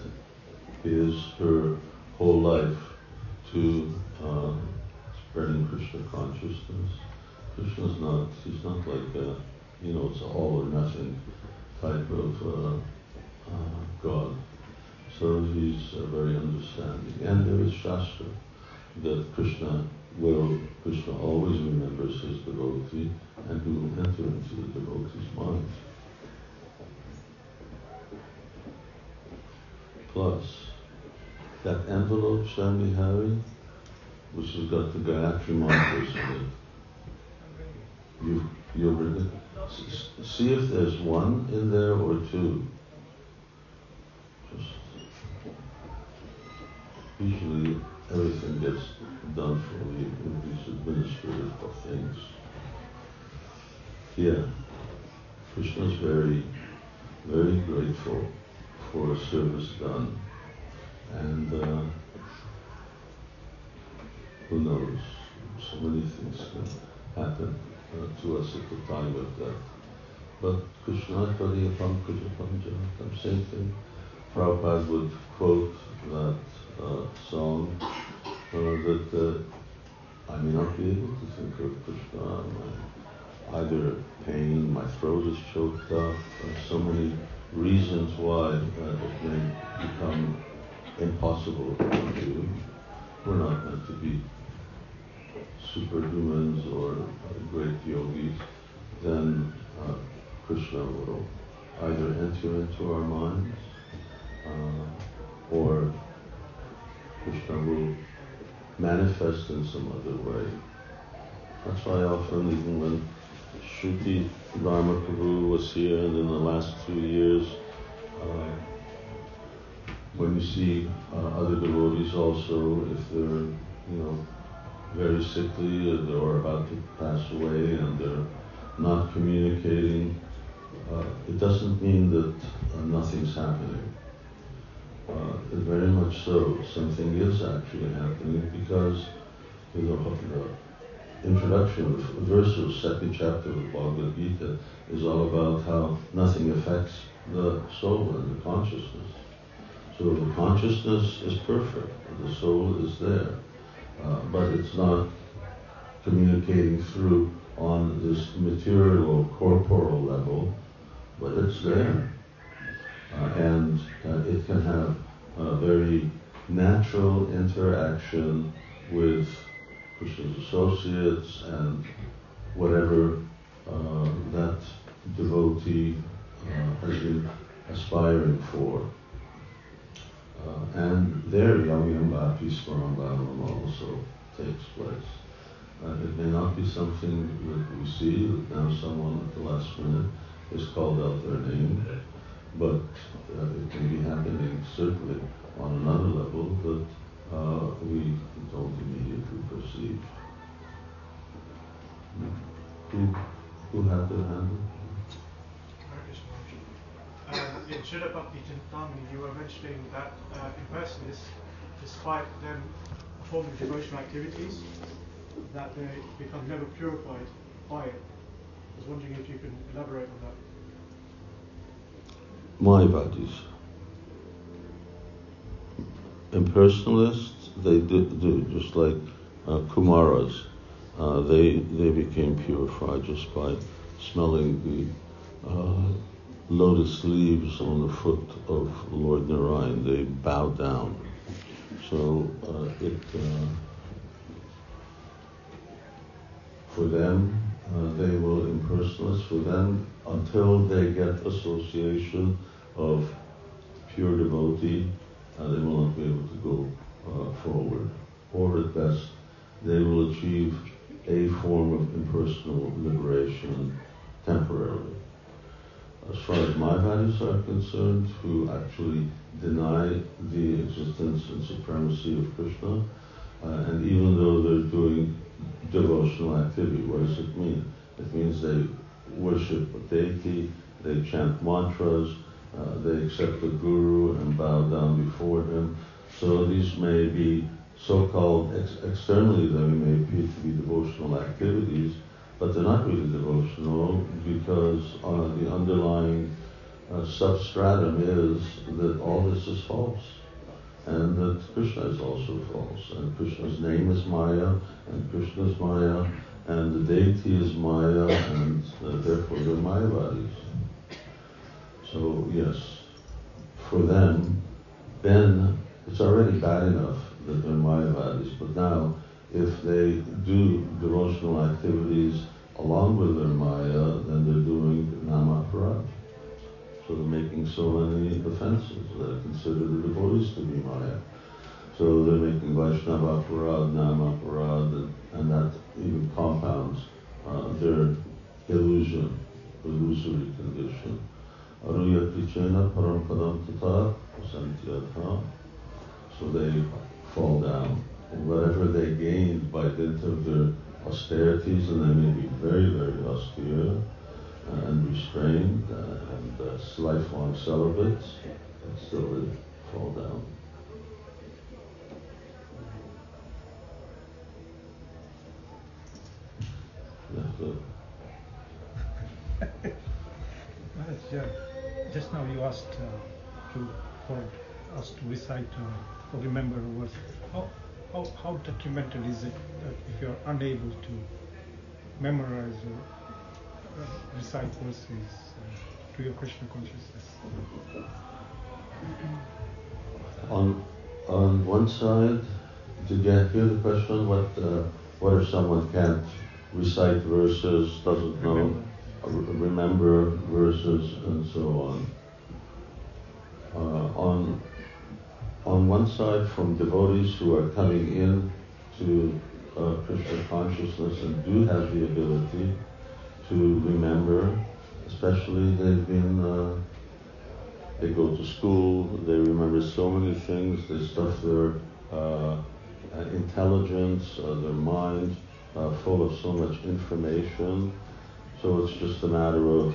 his, her whole life to uh, spreading Krishna consciousness. Krishna is not, he's not like a, you know, it's all or nothing type of uh, uh, God. So he's uh, very understanding. And there is Shastra that Krishna will, Krishna always remembers his devotee and who will enter into the devotee's mind. Plus, that envelope, Swami Hari, which has got the Gayatri mantras in it. You, you ever s- see if there's one in there or two. Just usually everything gets done in these administrative things. Yeah, Krishna is very, very grateful for a service done, and uh, who knows? so many things can happen uh, to us at the time of death. But Krishna Padiyapam Kujapam Janatam, same thing. Prabhupada would quote that uh, song uh, that uh, I may not be able to think of Krishna. My, either pain, my throat is choked up, so many reasons why uh, it may become impossible to do. We're not meant to be superhumans or great yogis. Then uh, Krishna will either enter into our minds uh, or Krishna will manifest in some other way. That's why often, even when Shruti Dharma Prabhu was here, and in the last two years, uh, when you see uh, other devotees also, if they're, you know, very sickly or about to pass away and they're not communicating, uh, it doesn't mean that uh, nothing's happening. Uh, very much so, something is actually happening because the introduction, the verse of second chapter of Bhagavad Gita is all about how nothing affects the soul and the consciousness. So the consciousness is perfect, the soul is there, uh, but it's not communicating through on this material or corporal level, but it's there. Uh, and uh, it can have a very natural interaction with Krishna's associates and whatever uh, that devotee uh, has been aspiring for. Uh, and there Yamyamba Pismarambaram also takes place. Uh, it may not be something that we see, that now someone at the last minute has called out their name, but uh, it can be happening certainly on another level that uh, we don't immediately perceive. Who, who had the hand? Um, in Srila you were mentioning that uh, impersonalists, despite them performing devotional activities, that they become never purified by it. I was wondering if you can elaborate on that. Mayavadis. Impersonalists, they do, do just like uh, Kumaras. Uh, they they became purified just by smelling the uh, lotus leaves on the foot of Lord Narayan. They bow down. So uh, it uh, for them uh, they will impersonalists for them until they get association of pure devotee, uh, they will not be able to go uh, forward. Or at best, they will achieve a form of impersonal liberation temporarily. As far as Mayavadis are concerned, who actually deny the existence and supremacy of Krishna, uh, and even though they're doing devotional activity, what does it mean? It means they worship a deity, they chant mantras, uh, they accept the guru and bow down before him. So these may be so-called ex- externally they may appear to be devotional activities, but they're not really devotional because uh, the underlying uh, substratum is that all this is false and that Krishna is also false, and Krishna's name is Maya, and Krishna is Maya, and the deity is Maya, and uh, therefore they're Mayavadis. So yes, for them, then it's already bad enough that they're Mayavadis, but now if they do devotional activities along with their Maya, then they're doing Namaparad. They're making so many offenses that are considered the devotees to be Maya. So they're making Vaishnava Aparad, Nama Aparad, and, and that even compounds uh, their illusion, illusory condition. Aruya Krichena Param Padam Tata Santyatha. So they fall down. Whatever they gained by dint of their austerities, and they may be very, very austere uh, and restrained uh, and uh, lifelong celibates, and still they fall down. yeah, just now you asked uh, to, for us to recite uh, or remember words. How, how, how detrimental is it that if you're unable to memorize or uh, recite verses to your Krishna consciousness? On on one side, did you hear the question? What uh, what if someone can't recite verses, doesn't know, remember verses, and so on? Uh, on on one side, from devotees who are coming in to uh, Krishna consciousness and do have the ability to remember, especially they've been uh, they go to school, they remember so many things, they stuff their uh, intelligence, uh, their mind uh, full of so much information. So it's just a matter of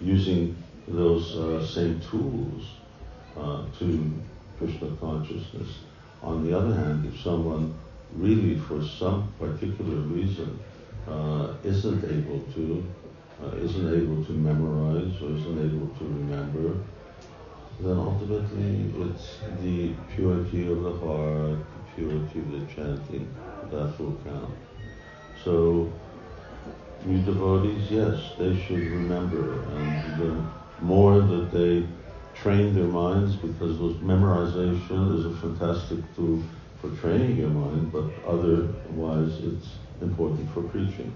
using those uh, same tools uh, to Krishna consciousness. On the other hand, if someone really, for some particular reason, uh, isn't able to, Uh, isn't able to memorize or isn't able to remember, then ultimately it's the purity of the heart, the purity of the chanting, that will count. So, we devotees, yes, they should remember, and the more that they train their minds, because memorization is a fantastic tool for training your mind, but otherwise it's important for preaching.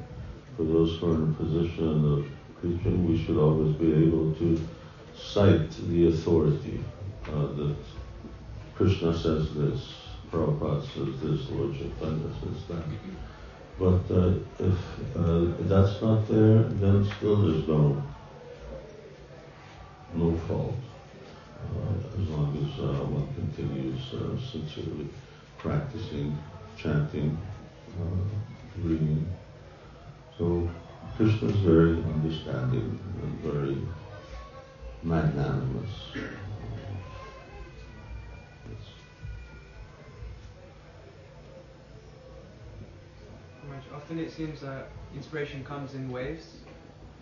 For those who are in a position of preaching, we should always be able to cite the authority uh, that Krishna says this, Prabhupada says this, Lord Chaitanya says that. But uh, if uh, that's not there, then still there's no no fault uh, as long as uh, one continues uh, sincerely practicing, chanting, reading. So Krishna is very understanding and very magnanimous. Often it seems that inspiration comes in waves.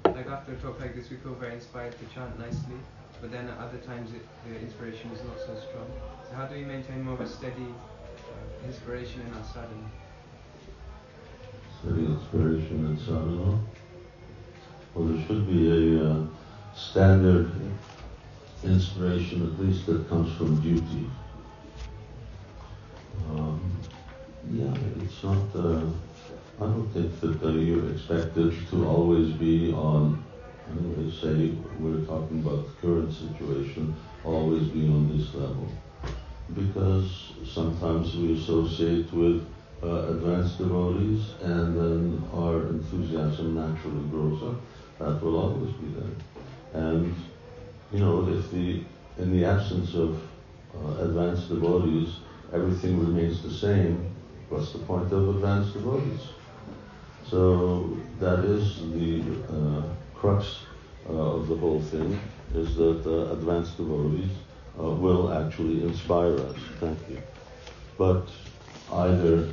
Like after a talk like this, we feel very inspired to chant nicely, but then at other times it, the inspiration is not so strong. So how do we maintain more of a steady uh, inspiration in our sadhana? Inspiration in sadhana? Well, there should be a uh, standard inspiration, at least that comes from duty. Um, yeah, it's not. Uh, I don't think that uh, you're expected to always be on. Anyway, say we're talking about the current situation, always be on this level, because sometimes we associate with uh, advanced devotees, and then our enthusiasm naturally grows up. That will always be there, and you know, if the in the absence of uh, advanced devotees, everything remains the same, what's the point of advanced devotees? So that is the uh, crux uh, of the whole thing, is that uh, advanced devotees uh, will actually inspire us. Thank you. But either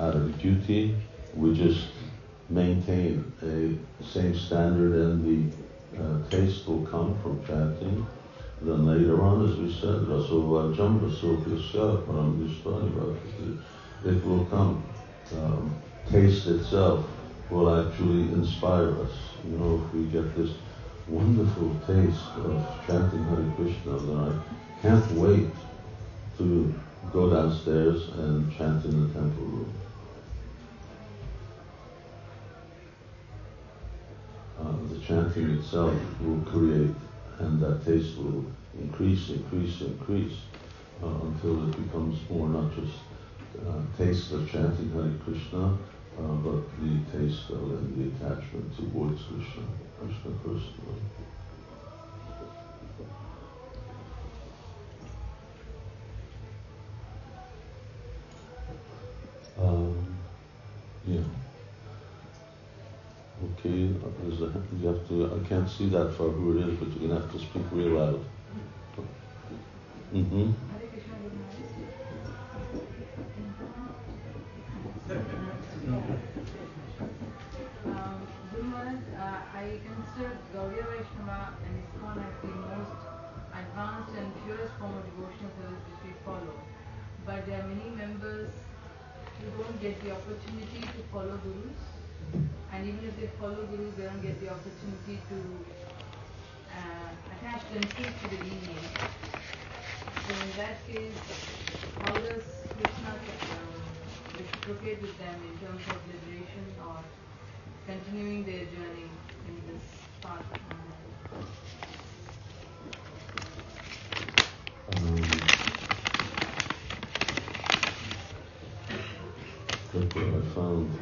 out of duty, we just maintain a same standard and the uh, taste will come from chanting. Then later on, as we said, Rasovajam, Rasopyasya, Param it will come. Um, taste itself will actually inspire us. You know, if we get this wonderful taste of chanting Hare Krishna, then I can't wait to go downstairs and chant in the temple room. Uh, the chanting itself will create, and that taste will increase, increase, increase, uh, until it becomes more not just uh, taste of chanting Hare Krishna, uh, but the taste of and the attachment towards Krishna, Krishna personally. I can't see that far who it is, but you're going to have to speak real loud. Mm-hmm. To uh, attach themselves to the lineage. So in that case, how does Krishna reciprocate with them in terms of liberation or continuing their journey in this path? Um, look what I found.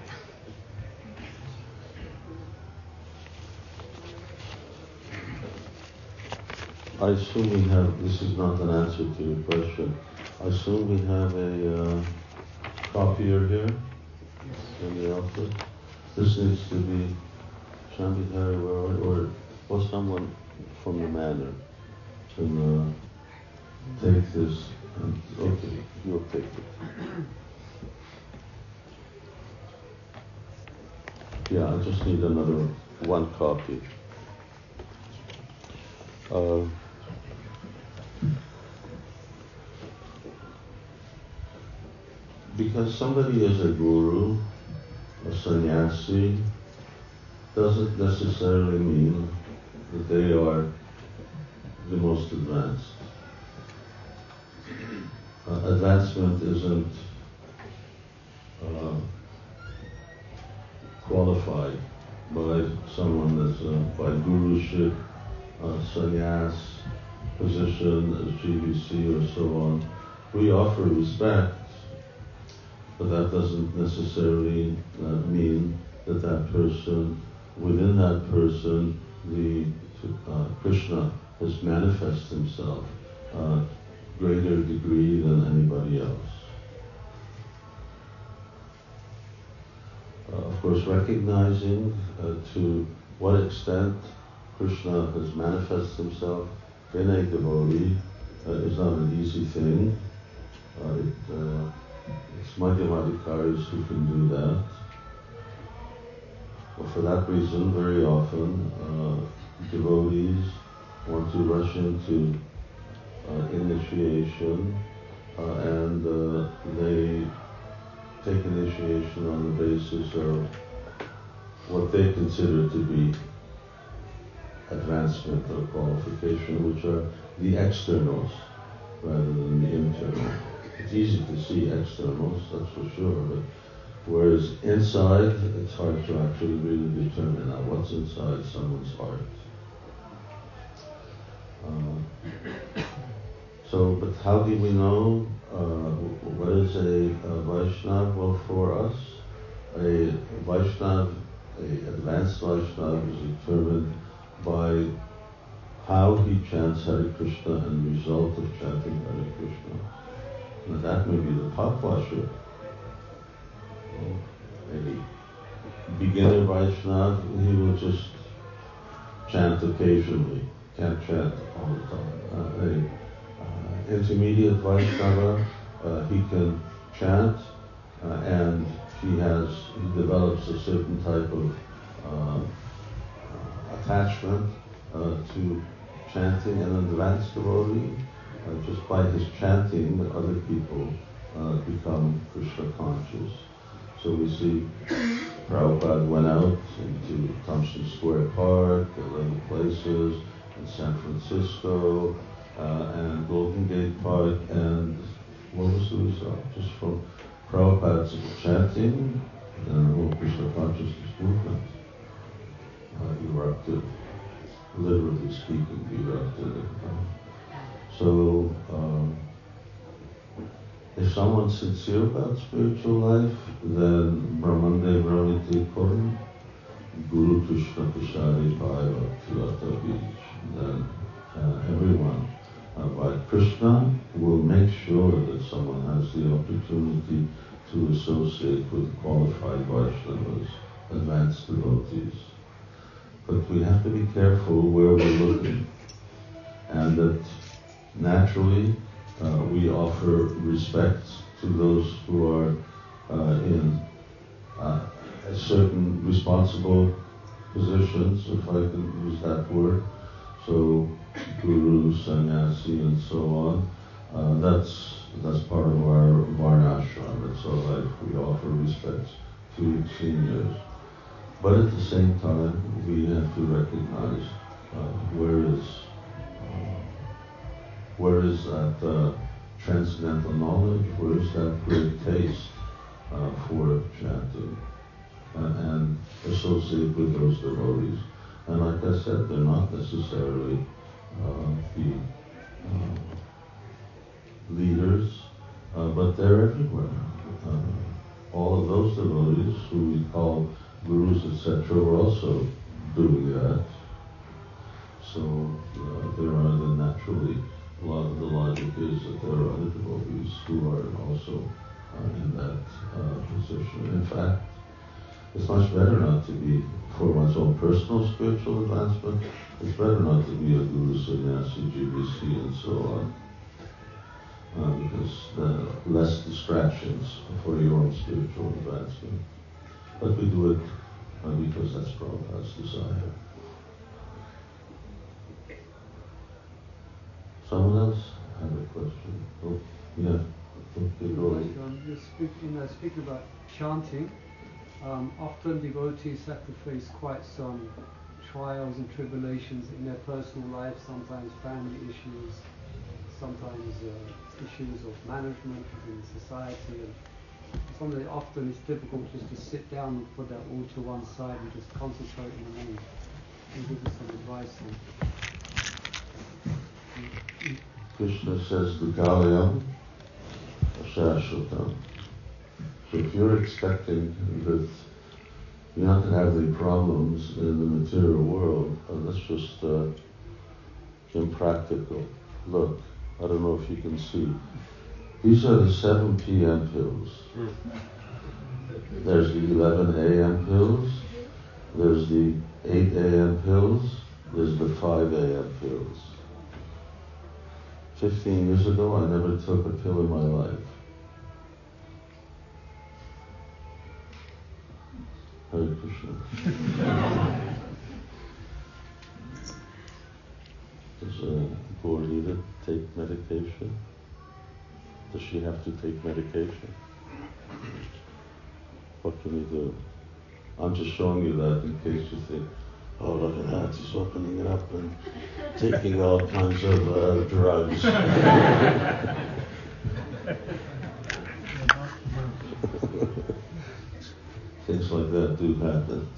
I assume we have, this is not an answer to your question. I assume we have a uh, copier here in the office. This needs to be Shambhikari or, or, or someone from the manor can uh, take this and, okay, you'll take it. Yeah, I just need another one copy. Uh, because somebody is a guru, a sannyasi, doesn't necessarily mean that they are the most advanced. Uh, advancement isn't uh, qualified by someone that's uh, by guruship, uh, sannyas, position GBC or so on. We offer respect, but that doesn't necessarily uh, mean that that person, within that person, the uh, Krishna has manifested himself uh, greater degree than anybody else. Uh, of course, recognizing uh, to what extent Krishna has manifested himself in a devotee uh, is not an easy thing. Uh, it, it's Madhyamadikaris who can do that. Well, for that reason, very often uh, devotees want to rush into uh, initiation uh, and uh, they take initiation on the basis of what they consider to be advancement or qualification, which are the externals rather than the internal. It's easy to see externals, that's for sure, but whereas inside, it's hard to actually really determine now what's inside someone's heart. Uh, so, but how do we know uh, what is a, a Vaishnav? Well, for us, a Vaishnav, a advanced Vaishnav is determined by how he chants Hare Krishna and the result of chanting Hare Krishna. That may be the top washer. A beginner Vaishnav, he will just chant occasionally, can't chant all the time. Uh, a uh, intermediate Vaishnava, uh, he can chant uh, and he has, he develops a certain type of uh, attachment uh, to chanting an advanced devotee. Uh, just by his chanting, other people uh, become Krishna conscious. So we see Prabhupada went out into Tompkins Square Park, other places, in San Francisco, uh, and Golden Gate Park, and what was the result? Just from Prabhupada's chanting, and the whole Krishna consciousness movement uh, erupted, literally speaking, erupted. So, um, if someone's sincere about spiritual life, then Brahmandev Raviti Korum, Guru Krishna Prasadi Bhaiva Tilata Beach, then uh, everyone uh, by Krishna will make sure that someone has the opportunity to associate with qualified Vaishnavas, advanced devotees. But we have to be careful where we're looking. And that naturally uh, we offer respect to those who are uh, in uh, certain responsible positions, if I can use that word. So, guru, sannyasi, and so on. Uh, that's that's part of our varnashram. It's all right. We offer respect to seniors, but at the same time, we have to recognize uh, where is where is that uh, transcendental knowledge? Where is that great taste uh, for chanting? and associate with those devotees. And like I said, they're not necessarily uh, the uh, leaders, uh, but they're everywhere. All of those devotees who we call gurus, etc., were also doing that. So uh, there are the naturally, a lot of the logic is that there are other devotees who are also uh, in that uh, position. In fact, it's much better not to be for one's own personal spiritual advancement. It's better not to be a guru, sannyasi, GBC, and so on. Uh, because uh, less distractions for your own spiritual advancement. But we do it uh, because that's Prabhupada's desire. Someone else have a question? Oh, yeah. Okay, go. You speak, you know, speaking about chanting, um, often devotees have to face quite some trials and tribulations in their personal life, sometimes family issues, sometimes uh, issues of management within society. And something often it's difficult just to sit down and put that all to one side and just concentrate on the. Can you give us some advice on Krishna says, Dukalayam Shashvatam. So if you're expecting that you're not going to have any problems in the material world, uh, that's just uh, impractical. Look, I don't know if you can see. These are the 7 p.m. pills. There's the 11 a.m. pills. There's the 8 a.m. pills. There's the 5 a.m. pills. 15 years ago, I never took a pill in my life. Hare Krishna. Does uh, Gaurita take medication? Does she have to take medication? What can we do? I'm just showing you that in case you think, oh, look at that, he's opening it up and taking all kinds of uh, drugs. Things like that do happen.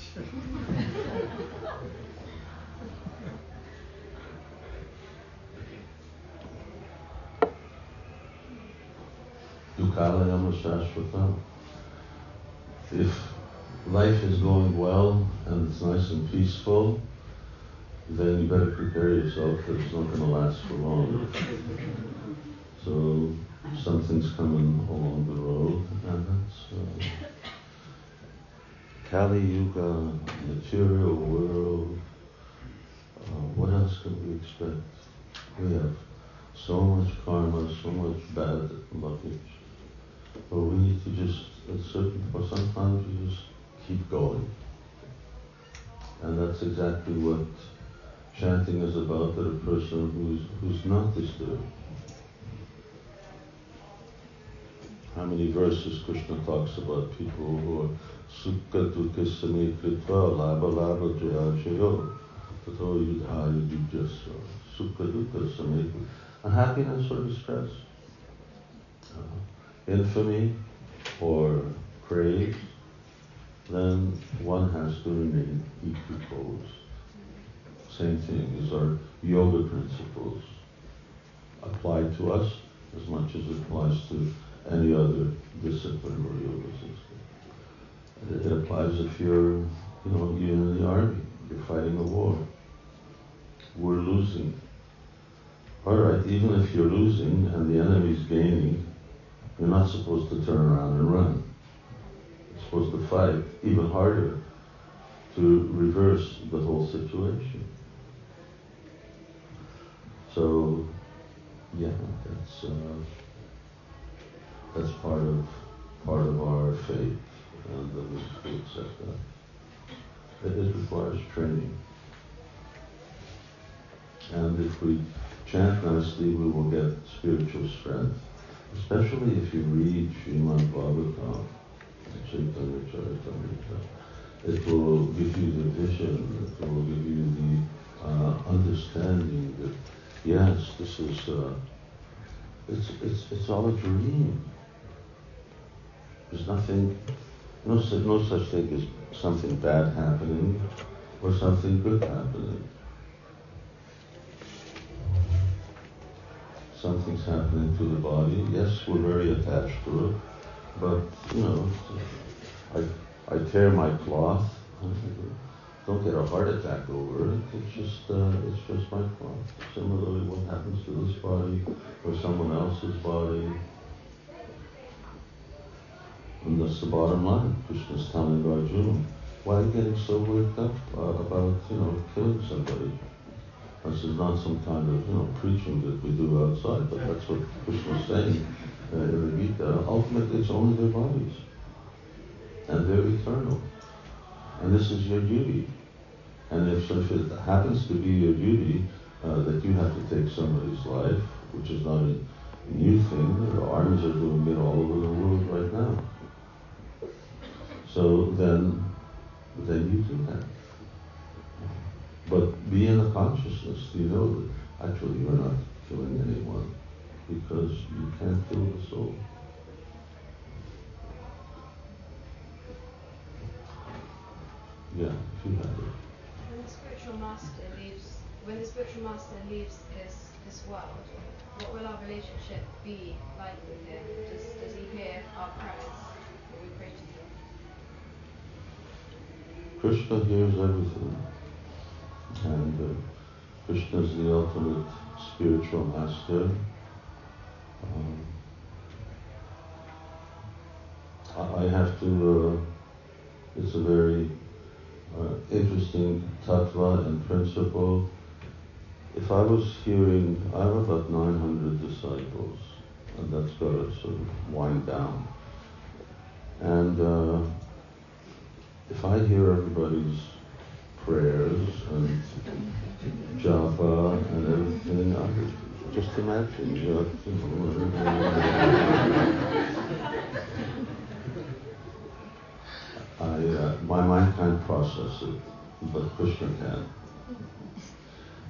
If life is going well and it's nice and peaceful, then you better prepare yourself that it's not going to last for long. So something's coming along the road, and that's uh, Kali Yuga, material world. Uh, what else can we expect? We have so much karma, so much bad luggage. But we need to just, at certain, or sometimes you just keep going. And that's exactly what chanting is about that a person who's, who's not disturbed. How many verses Krishna talks about people who are sukha dukkha samikritva labha labha jaya jayo tato yudhaya yujasya sukha dukkha samikritva. Unhappiness or distress, uh, infamy or praise, then one has to remain equiposed. Same thing as our yoga principles apply to us as much as it applies to any other discipline or yoga system. It, it applies if you're, you know, you're in the army, you're fighting a war. We're losing. All right, even if you're losing and the enemy's gaining, you're not supposed to turn around and run. Supposed to fight even harder to reverse the whole situation. So, yeah, that's uh, that's part of part of our faith, and that we we accept that. It, it, requires training. And if we chant nicely, we will get spiritual strength. Especially if you read Srimad Bhagavatam, Chaitanya Charitamrita. It will give you the vision, it will give you the uh, understanding that, yes, this is, uh, it's, it's, it's all a dream. There's nothing, no, no such thing as something bad happening or something good happening. something's happening to the body. Yes, we're very attached to it, but you know, I, I tear my cloth. Don't get a heart attack over it. It's just uh, it's just my cloth. Similarly, what happens to this body or someone else's body. And that's the bottom line. Krishna's telling Arjuna, why are you getting so worked up uh, about, you know, killing somebody? This is not some kind of you know preaching that we do outside, but that's what Krishna is saying uh. Ultimately, it's only their bodies, and they're eternal, and this is your duty. And if, if it happens to be your duty uh, that you have to take somebody's life, which is not a new thing, the armies are doing it all over the world right now. So then, then you do that. But be in the consciousness, you know that actually you're not killing anyone because you can't kill the soul. Yeah, if you have it. When the spiritual master leaves, when the spiritual master leaves this this world, what will our relationship be like with him? Does does he hear our prayers when we pray to him? Krishna hears everything. And uh, Krishna is the ultimate spiritual master. Um, I have to, uh, it's a very uh, interesting tattva and principle. If I was hearing, I have about 900 disciples, and that's got to sort of wind down. And uh, if I hear everybody's prayers and japa and everything. I just imagine, you know, I, uh, my mind can't process it, but Krishna can.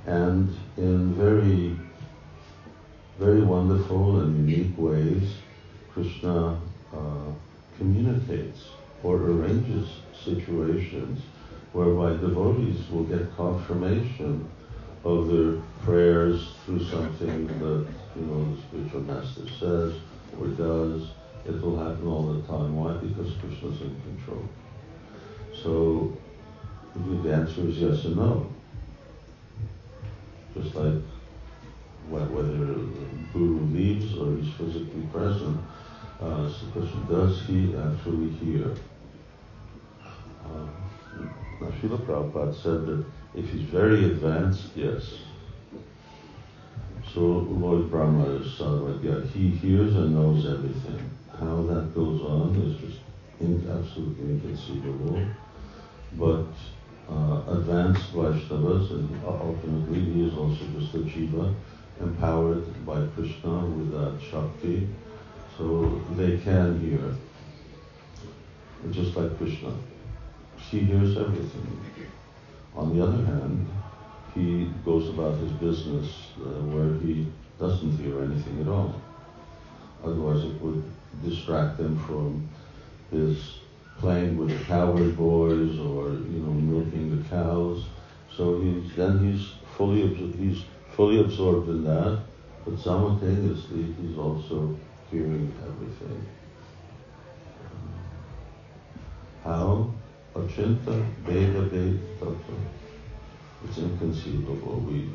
And in very, very wonderful and unique ways, Krishna uh, communicates or arranges situations whereby devotees will get confirmation of their prayers through something that you know the spiritual master says or does. It will happen all the time. Why? Because Krishna's in control. So the answer is yes and no. Just like whether the guru leaves or he's physically present, uh, so the question does he actually hear? Uh, Srila Prabhupada said that if he's very advanced, yes. So Lord Brahma is Sarvagya. He hears and knows everything. How that goes on is just in, absolutely inconceivable. But uh, advanced Vaishnavas, and ultimately he is also just a jiva, empowered by Krishna with that Shakti, so they can hear, just like Krishna he hears everything. On the other hand, he goes about his business uh, where he doesn't hear anything at all. Otherwise, it would distract him from his playing with the cowherd boys or you know milking the cows. So he's then he's fully he's fully absorbed in that, but simultaneously he's also hearing everything. How? Achinta Veda Tattva. It's inconceivable. We,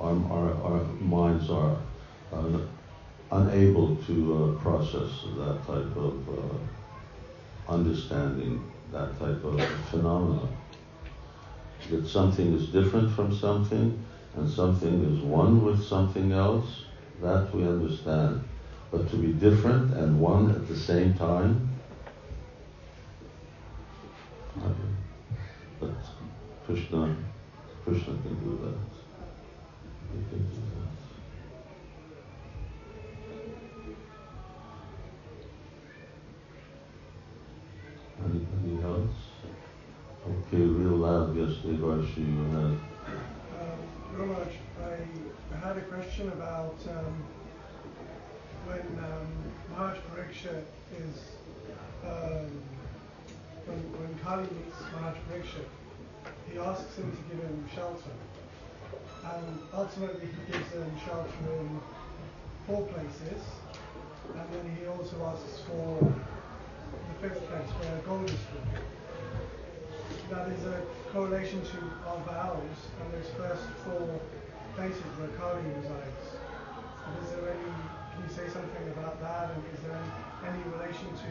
our, our, our minds are unable to uh, process that type of uh, understanding, that type of phenomena. That something is different from something and something is one with something else, that we understand. But to be different and one at the same time, but Krishna, Krishna can do that. He can do that. Anybody else? Okay, real loud, yes, Devarshi, you had. Um, Ramaj, I, I had a question about um, when um, Maharaj Parikshit is, um, when, when Kali meets Maharaj Parikshit, he asks him to give him shelter. And ultimately he gives him shelter in four places. And then he also asks for the fifth place where gold is from. That is a correlation to our vows and those first four places where Kali resides. Is there any, can you say something about that? And is there any relation to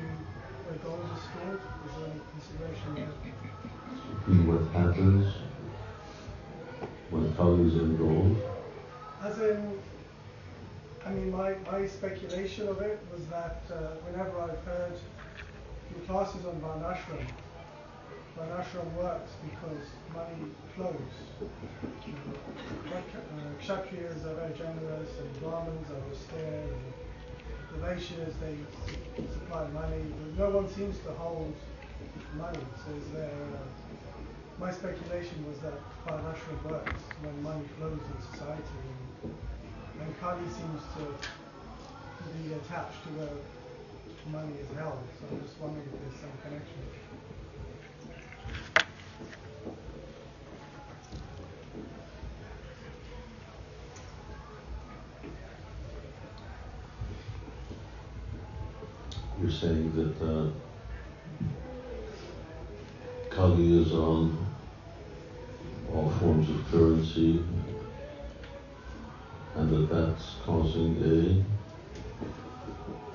where gold is stored? Is there any consideration there? What happens when Kali is in gold? As in, I mean, my, my speculation of it was that uh, whenever I've heard your classes on Varnashram, Varnashram works because money flows. You know, uh, Kshatriyas are very generous and Brahmins are austere and Vaishyas, they supply money, but no one seems to hold money. So is there, uh, my speculation was that Varnashram works when money flows in society and, and Kali seems to be attached to where money is held. So I'm just wondering if there's some connection. You're saying that uh, Kali is on all forms of currency and that that's causing a.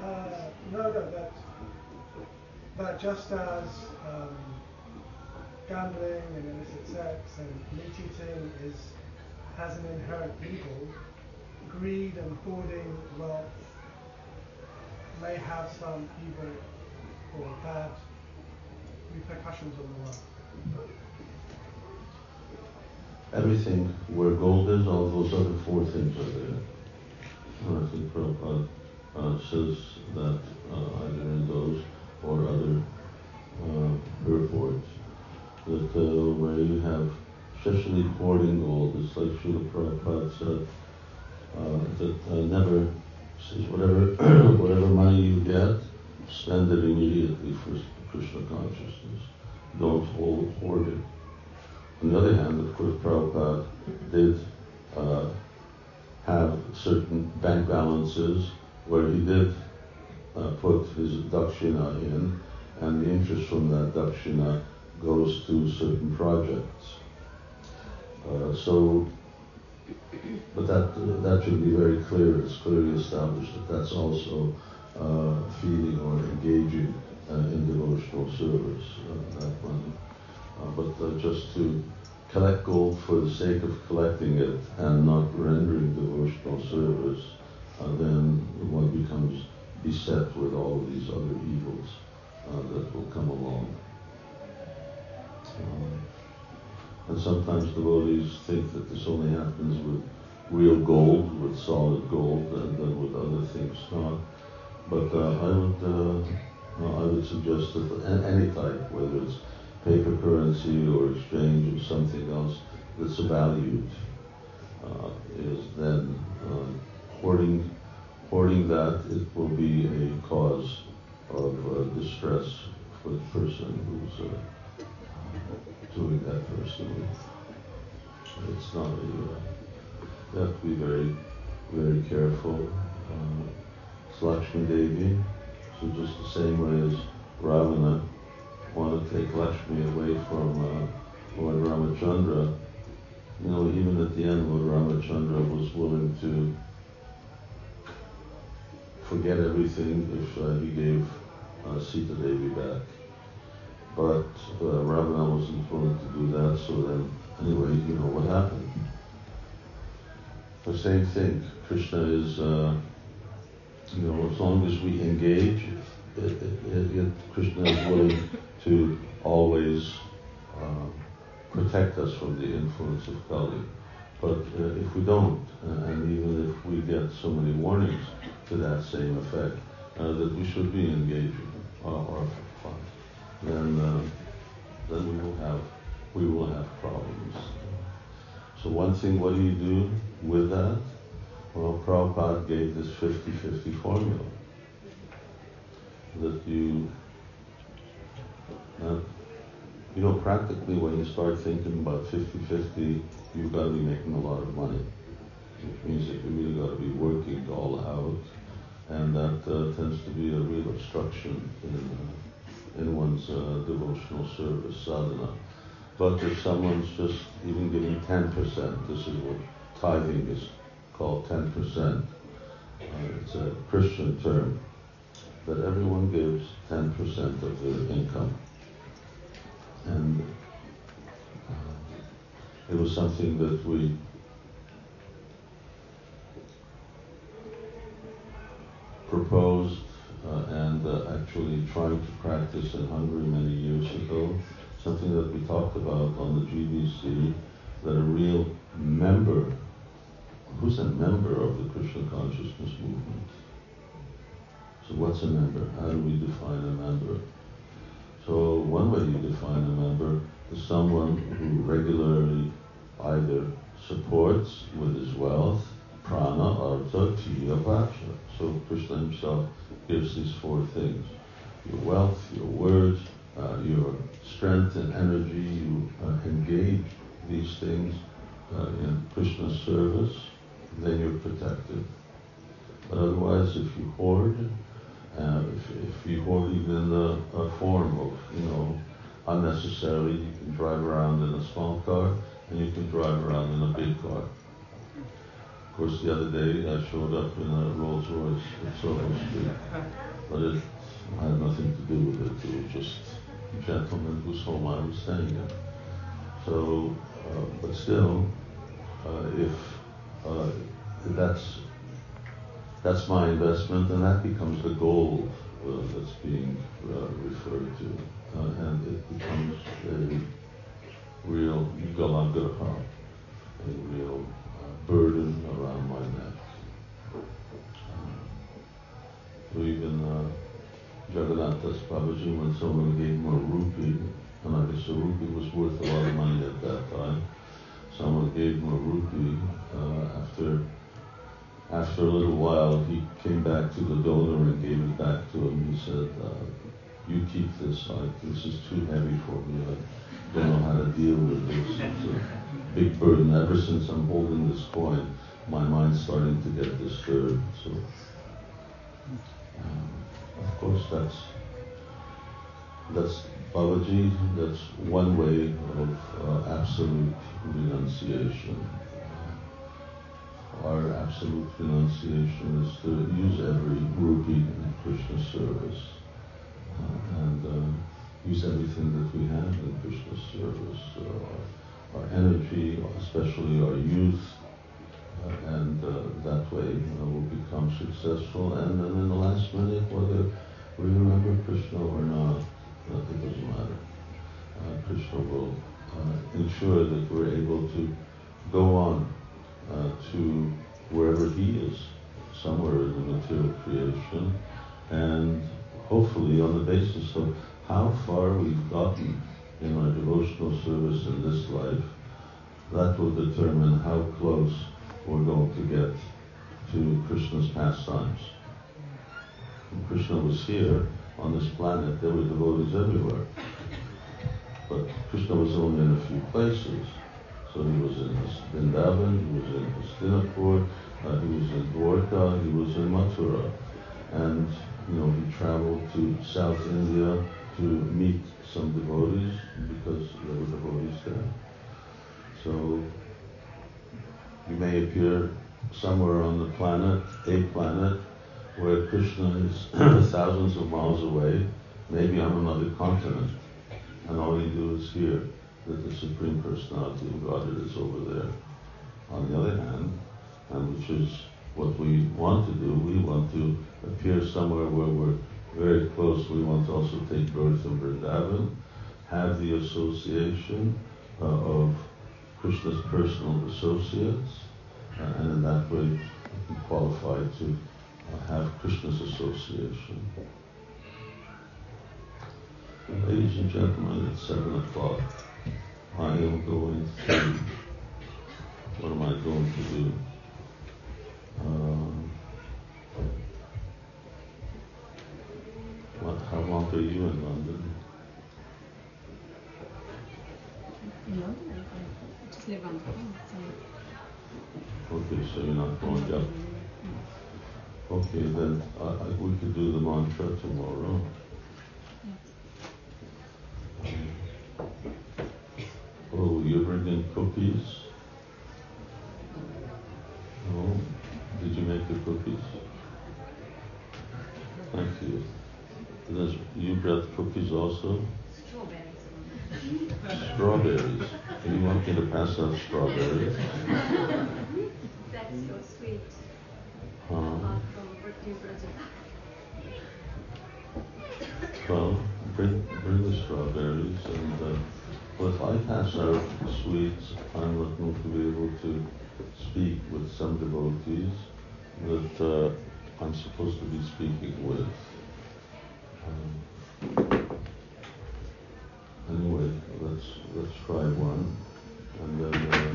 Uh, no, no, that, that just as um, gambling and illicit sex and meat eating is, has an inherent evil, greed and hoarding wealth may have some evil or bad repercussions on the world. everything where gold is, all those other four things are there. And I think Prabhupada uh, says that uh, either in those or other uh, reports that uh, where you have especially hoarding gold, it's like Srila Prabhupada said uh, that uh, never says whatever whatever money you get, spend it immediately for Krishna consciousness. Don't hold, hoard it. On the other hand, of course, Prabhupada did uh, have certain bank balances where he did uh, put his dakshina in, and the interest from that dakshina goes to certain projects. Uh, so, but that that should be very clear. It's clearly established that that's also uh, feeding or engaging uh, in devotional service. Uh, that money, uh, but uh, just to collect gold for the sake of collecting it and not rendering devotional service, uh, then one becomes beset with all these other evils that will come along. Um, and sometimes devotees think that this only happens with real gold, with solid gold, and then with other things not. But uh, I would, uh, I would suggest that any type, whether it's paper currency or exchange or something else that's valued, uh, is then um, hoarding, hoarding that it will be a cause of uh, distress for the person who's uh, doing that personally. It's not a, uh, you have to be very, very careful. Uh, Lakshmi Devi, so just the same way as Ravana wanted to take Lakshmi away from uh, Lord Ramachandra, you know, even at the end, Lord Ramachandra was willing to forget everything if uh, he gave uh, Sita Devi back. But uh, Ravana wasn't willing to do that, so then, anyway, you know what happened. The same thing. Krishna is, uh, you know, as long as we engage, it, it, it, Krishna is willing to always uh, protect us from the influence of Kali. But uh, if we don't, uh, and even if we get so many warnings to that same effect, uh, that we should be engaging our, then uh, then we will have we will have problems. So one thing, what do you do with that? Well, Prabhupada gave this 50-50 formula that you uh, you know, practically when you start thinking about 50-50, you've got to be making a lot of money. Which means that you really got to be working all out, and that uh, tends to be a real obstruction in, uh, in one's uh, devotional service sadhana. But if someone's just even giving 10%, this is what tithing is called 10%. Uh, it's a Christian term that everyone gives 10% of their income and uh, it was something that we proposed and uh, actually trying to practice in Hungary many years ago. Something that we talked about on the GBC, that a real member, who's a member of the Krishna consciousness movement? So what's a member? How do we define a member? So one way you define a member is someone who regularly either supports with his wealth, prana, artha, dhiya, vacha. So Krishna himself gives these four things. Your wealth, your words, uh, your strength and energy, you uh, engage these things uh, in Krishna's service, then you're protected. But otherwise, if you hoard, uh, if, if you hoard even a, a form of, you know, unnecessarily, you can drive around in a small car and you can drive around in a big car. Course, the other day I showed up in a Rolls Royce Street, but it had nothing to do with it. It was just a gentleman whose home I was staying at. So, uh, but still, uh, if uh, that's that's my investment, and that becomes the gold uh, that's being uh, referred to, uh, and it becomes a real galagraha, a real burden around my neck. So even uh, Jagannath Das Babaji, when someone gave him a rupee, and I guess a rupee was worth a lot of money at that time, someone gave him a rupee uh, after after a little while, he came back to the donor and gave it back to him. He said, uh, "You keep this. I, this is too heavy for me. I don't know how to deal with this. A big burden. Ever since I'm holding this coin, my mind's starting to get disturbed." So, um, of course, that's that's Babaji. That's one way of uh, absolute renunciation our absolute renunciation is to use every rupee in Krishna's service uh, and uh, use everything that we have in Krishna's service, uh, our, energy, especially our youth, uh, and uh, that way we'll become successful. And then in the last minute, whether we remember Krishna or not, it doesn't matter. Uh, Krishna will ensure that we're able to go on uh, to wherever he is, somewhere in the material creation, and hopefully on the basis of how far we've gotten in my devotional service in this life, that will determine how close we're going to get to Krishna's pastimes. When Krishna was here on this planet, there were devotees everywhere. But Krishna was only in a few places. So he was in Vrindavan, he was in Hastinapur, uh, he was in Dwarka, he was in Mathura. And, you know, he traveled to South India to meet some devotees because there were devotees there. So you may appear somewhere on the planet, a planet, where Krishna is thousands of miles away, maybe on another continent, and all you do is hear that the Supreme Personality of Godhead is over there. On the other hand, and which is what we want to do, we want to appear somewhere where we're very close. We want to also take birth in Vrindavan, have the association uh, of Krishna's personal associates, uh, and in that way qualified to uh, have Krishna's association. Ladies and gentlemen, it's seven o'clock. Okay, then I, I, we could do the mantra tomorrow. Oh, you're bringing cookies? Oh, did you make the cookies? Thank you. Does you brought cookies also? Strawberries. Do you want me to pass out strawberries? That's so sweet. Uh, Apart from birthday present. Well, bring, bring the strawberries and, uh, well, if I pass out sweets, I'm not going to be able to speak with some devotees that uh, I'm supposed to be speaking with. Um, anyway, let's let's try one, and then uh,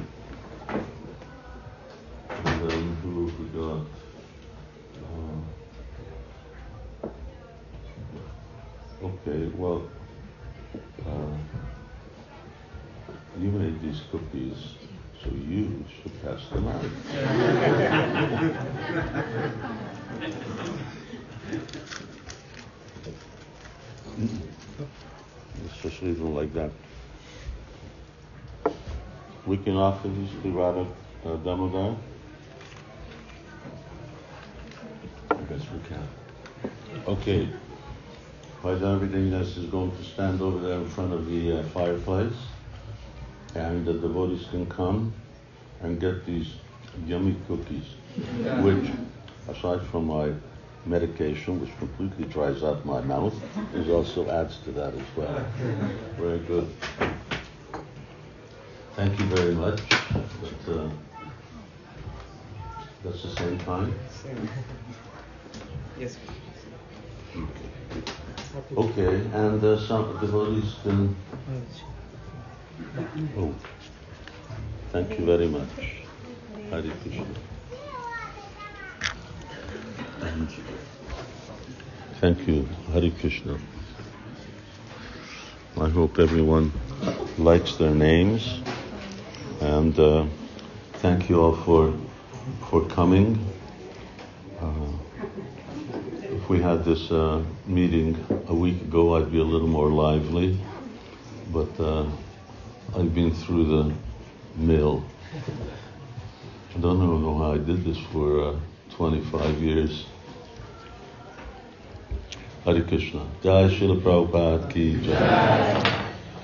and then who we got? Uh, okay, well, uh, you made these cookies, so you should pass them out. Let's just leave them like that. We can offer these to Radha uh, Damodar? Guess we can. Okay. Vaidyanvi Dingas is going to stand over there in front of the uh, fireplace and the devotees can come and get these yummy cookies, which, aside from my medication, which completely dries out my mouth, is also adds to that as well. Very good. Thank you very much. But, uh, that's the same time? Yes. Okay, and uh, some devotees can. Oh, thank you very much. Hare Krishna. Thank you, Hare Krishna. I hope everyone likes their names, and uh, thank you all for for coming. Uh, if we had this uh, meeting a week ago, I'd be a little more lively, but uh, I've been through the mill. I don't even know how I did this for uh, 25 years. Hare Krishna. Jai Srila Prabhupada ki Jai.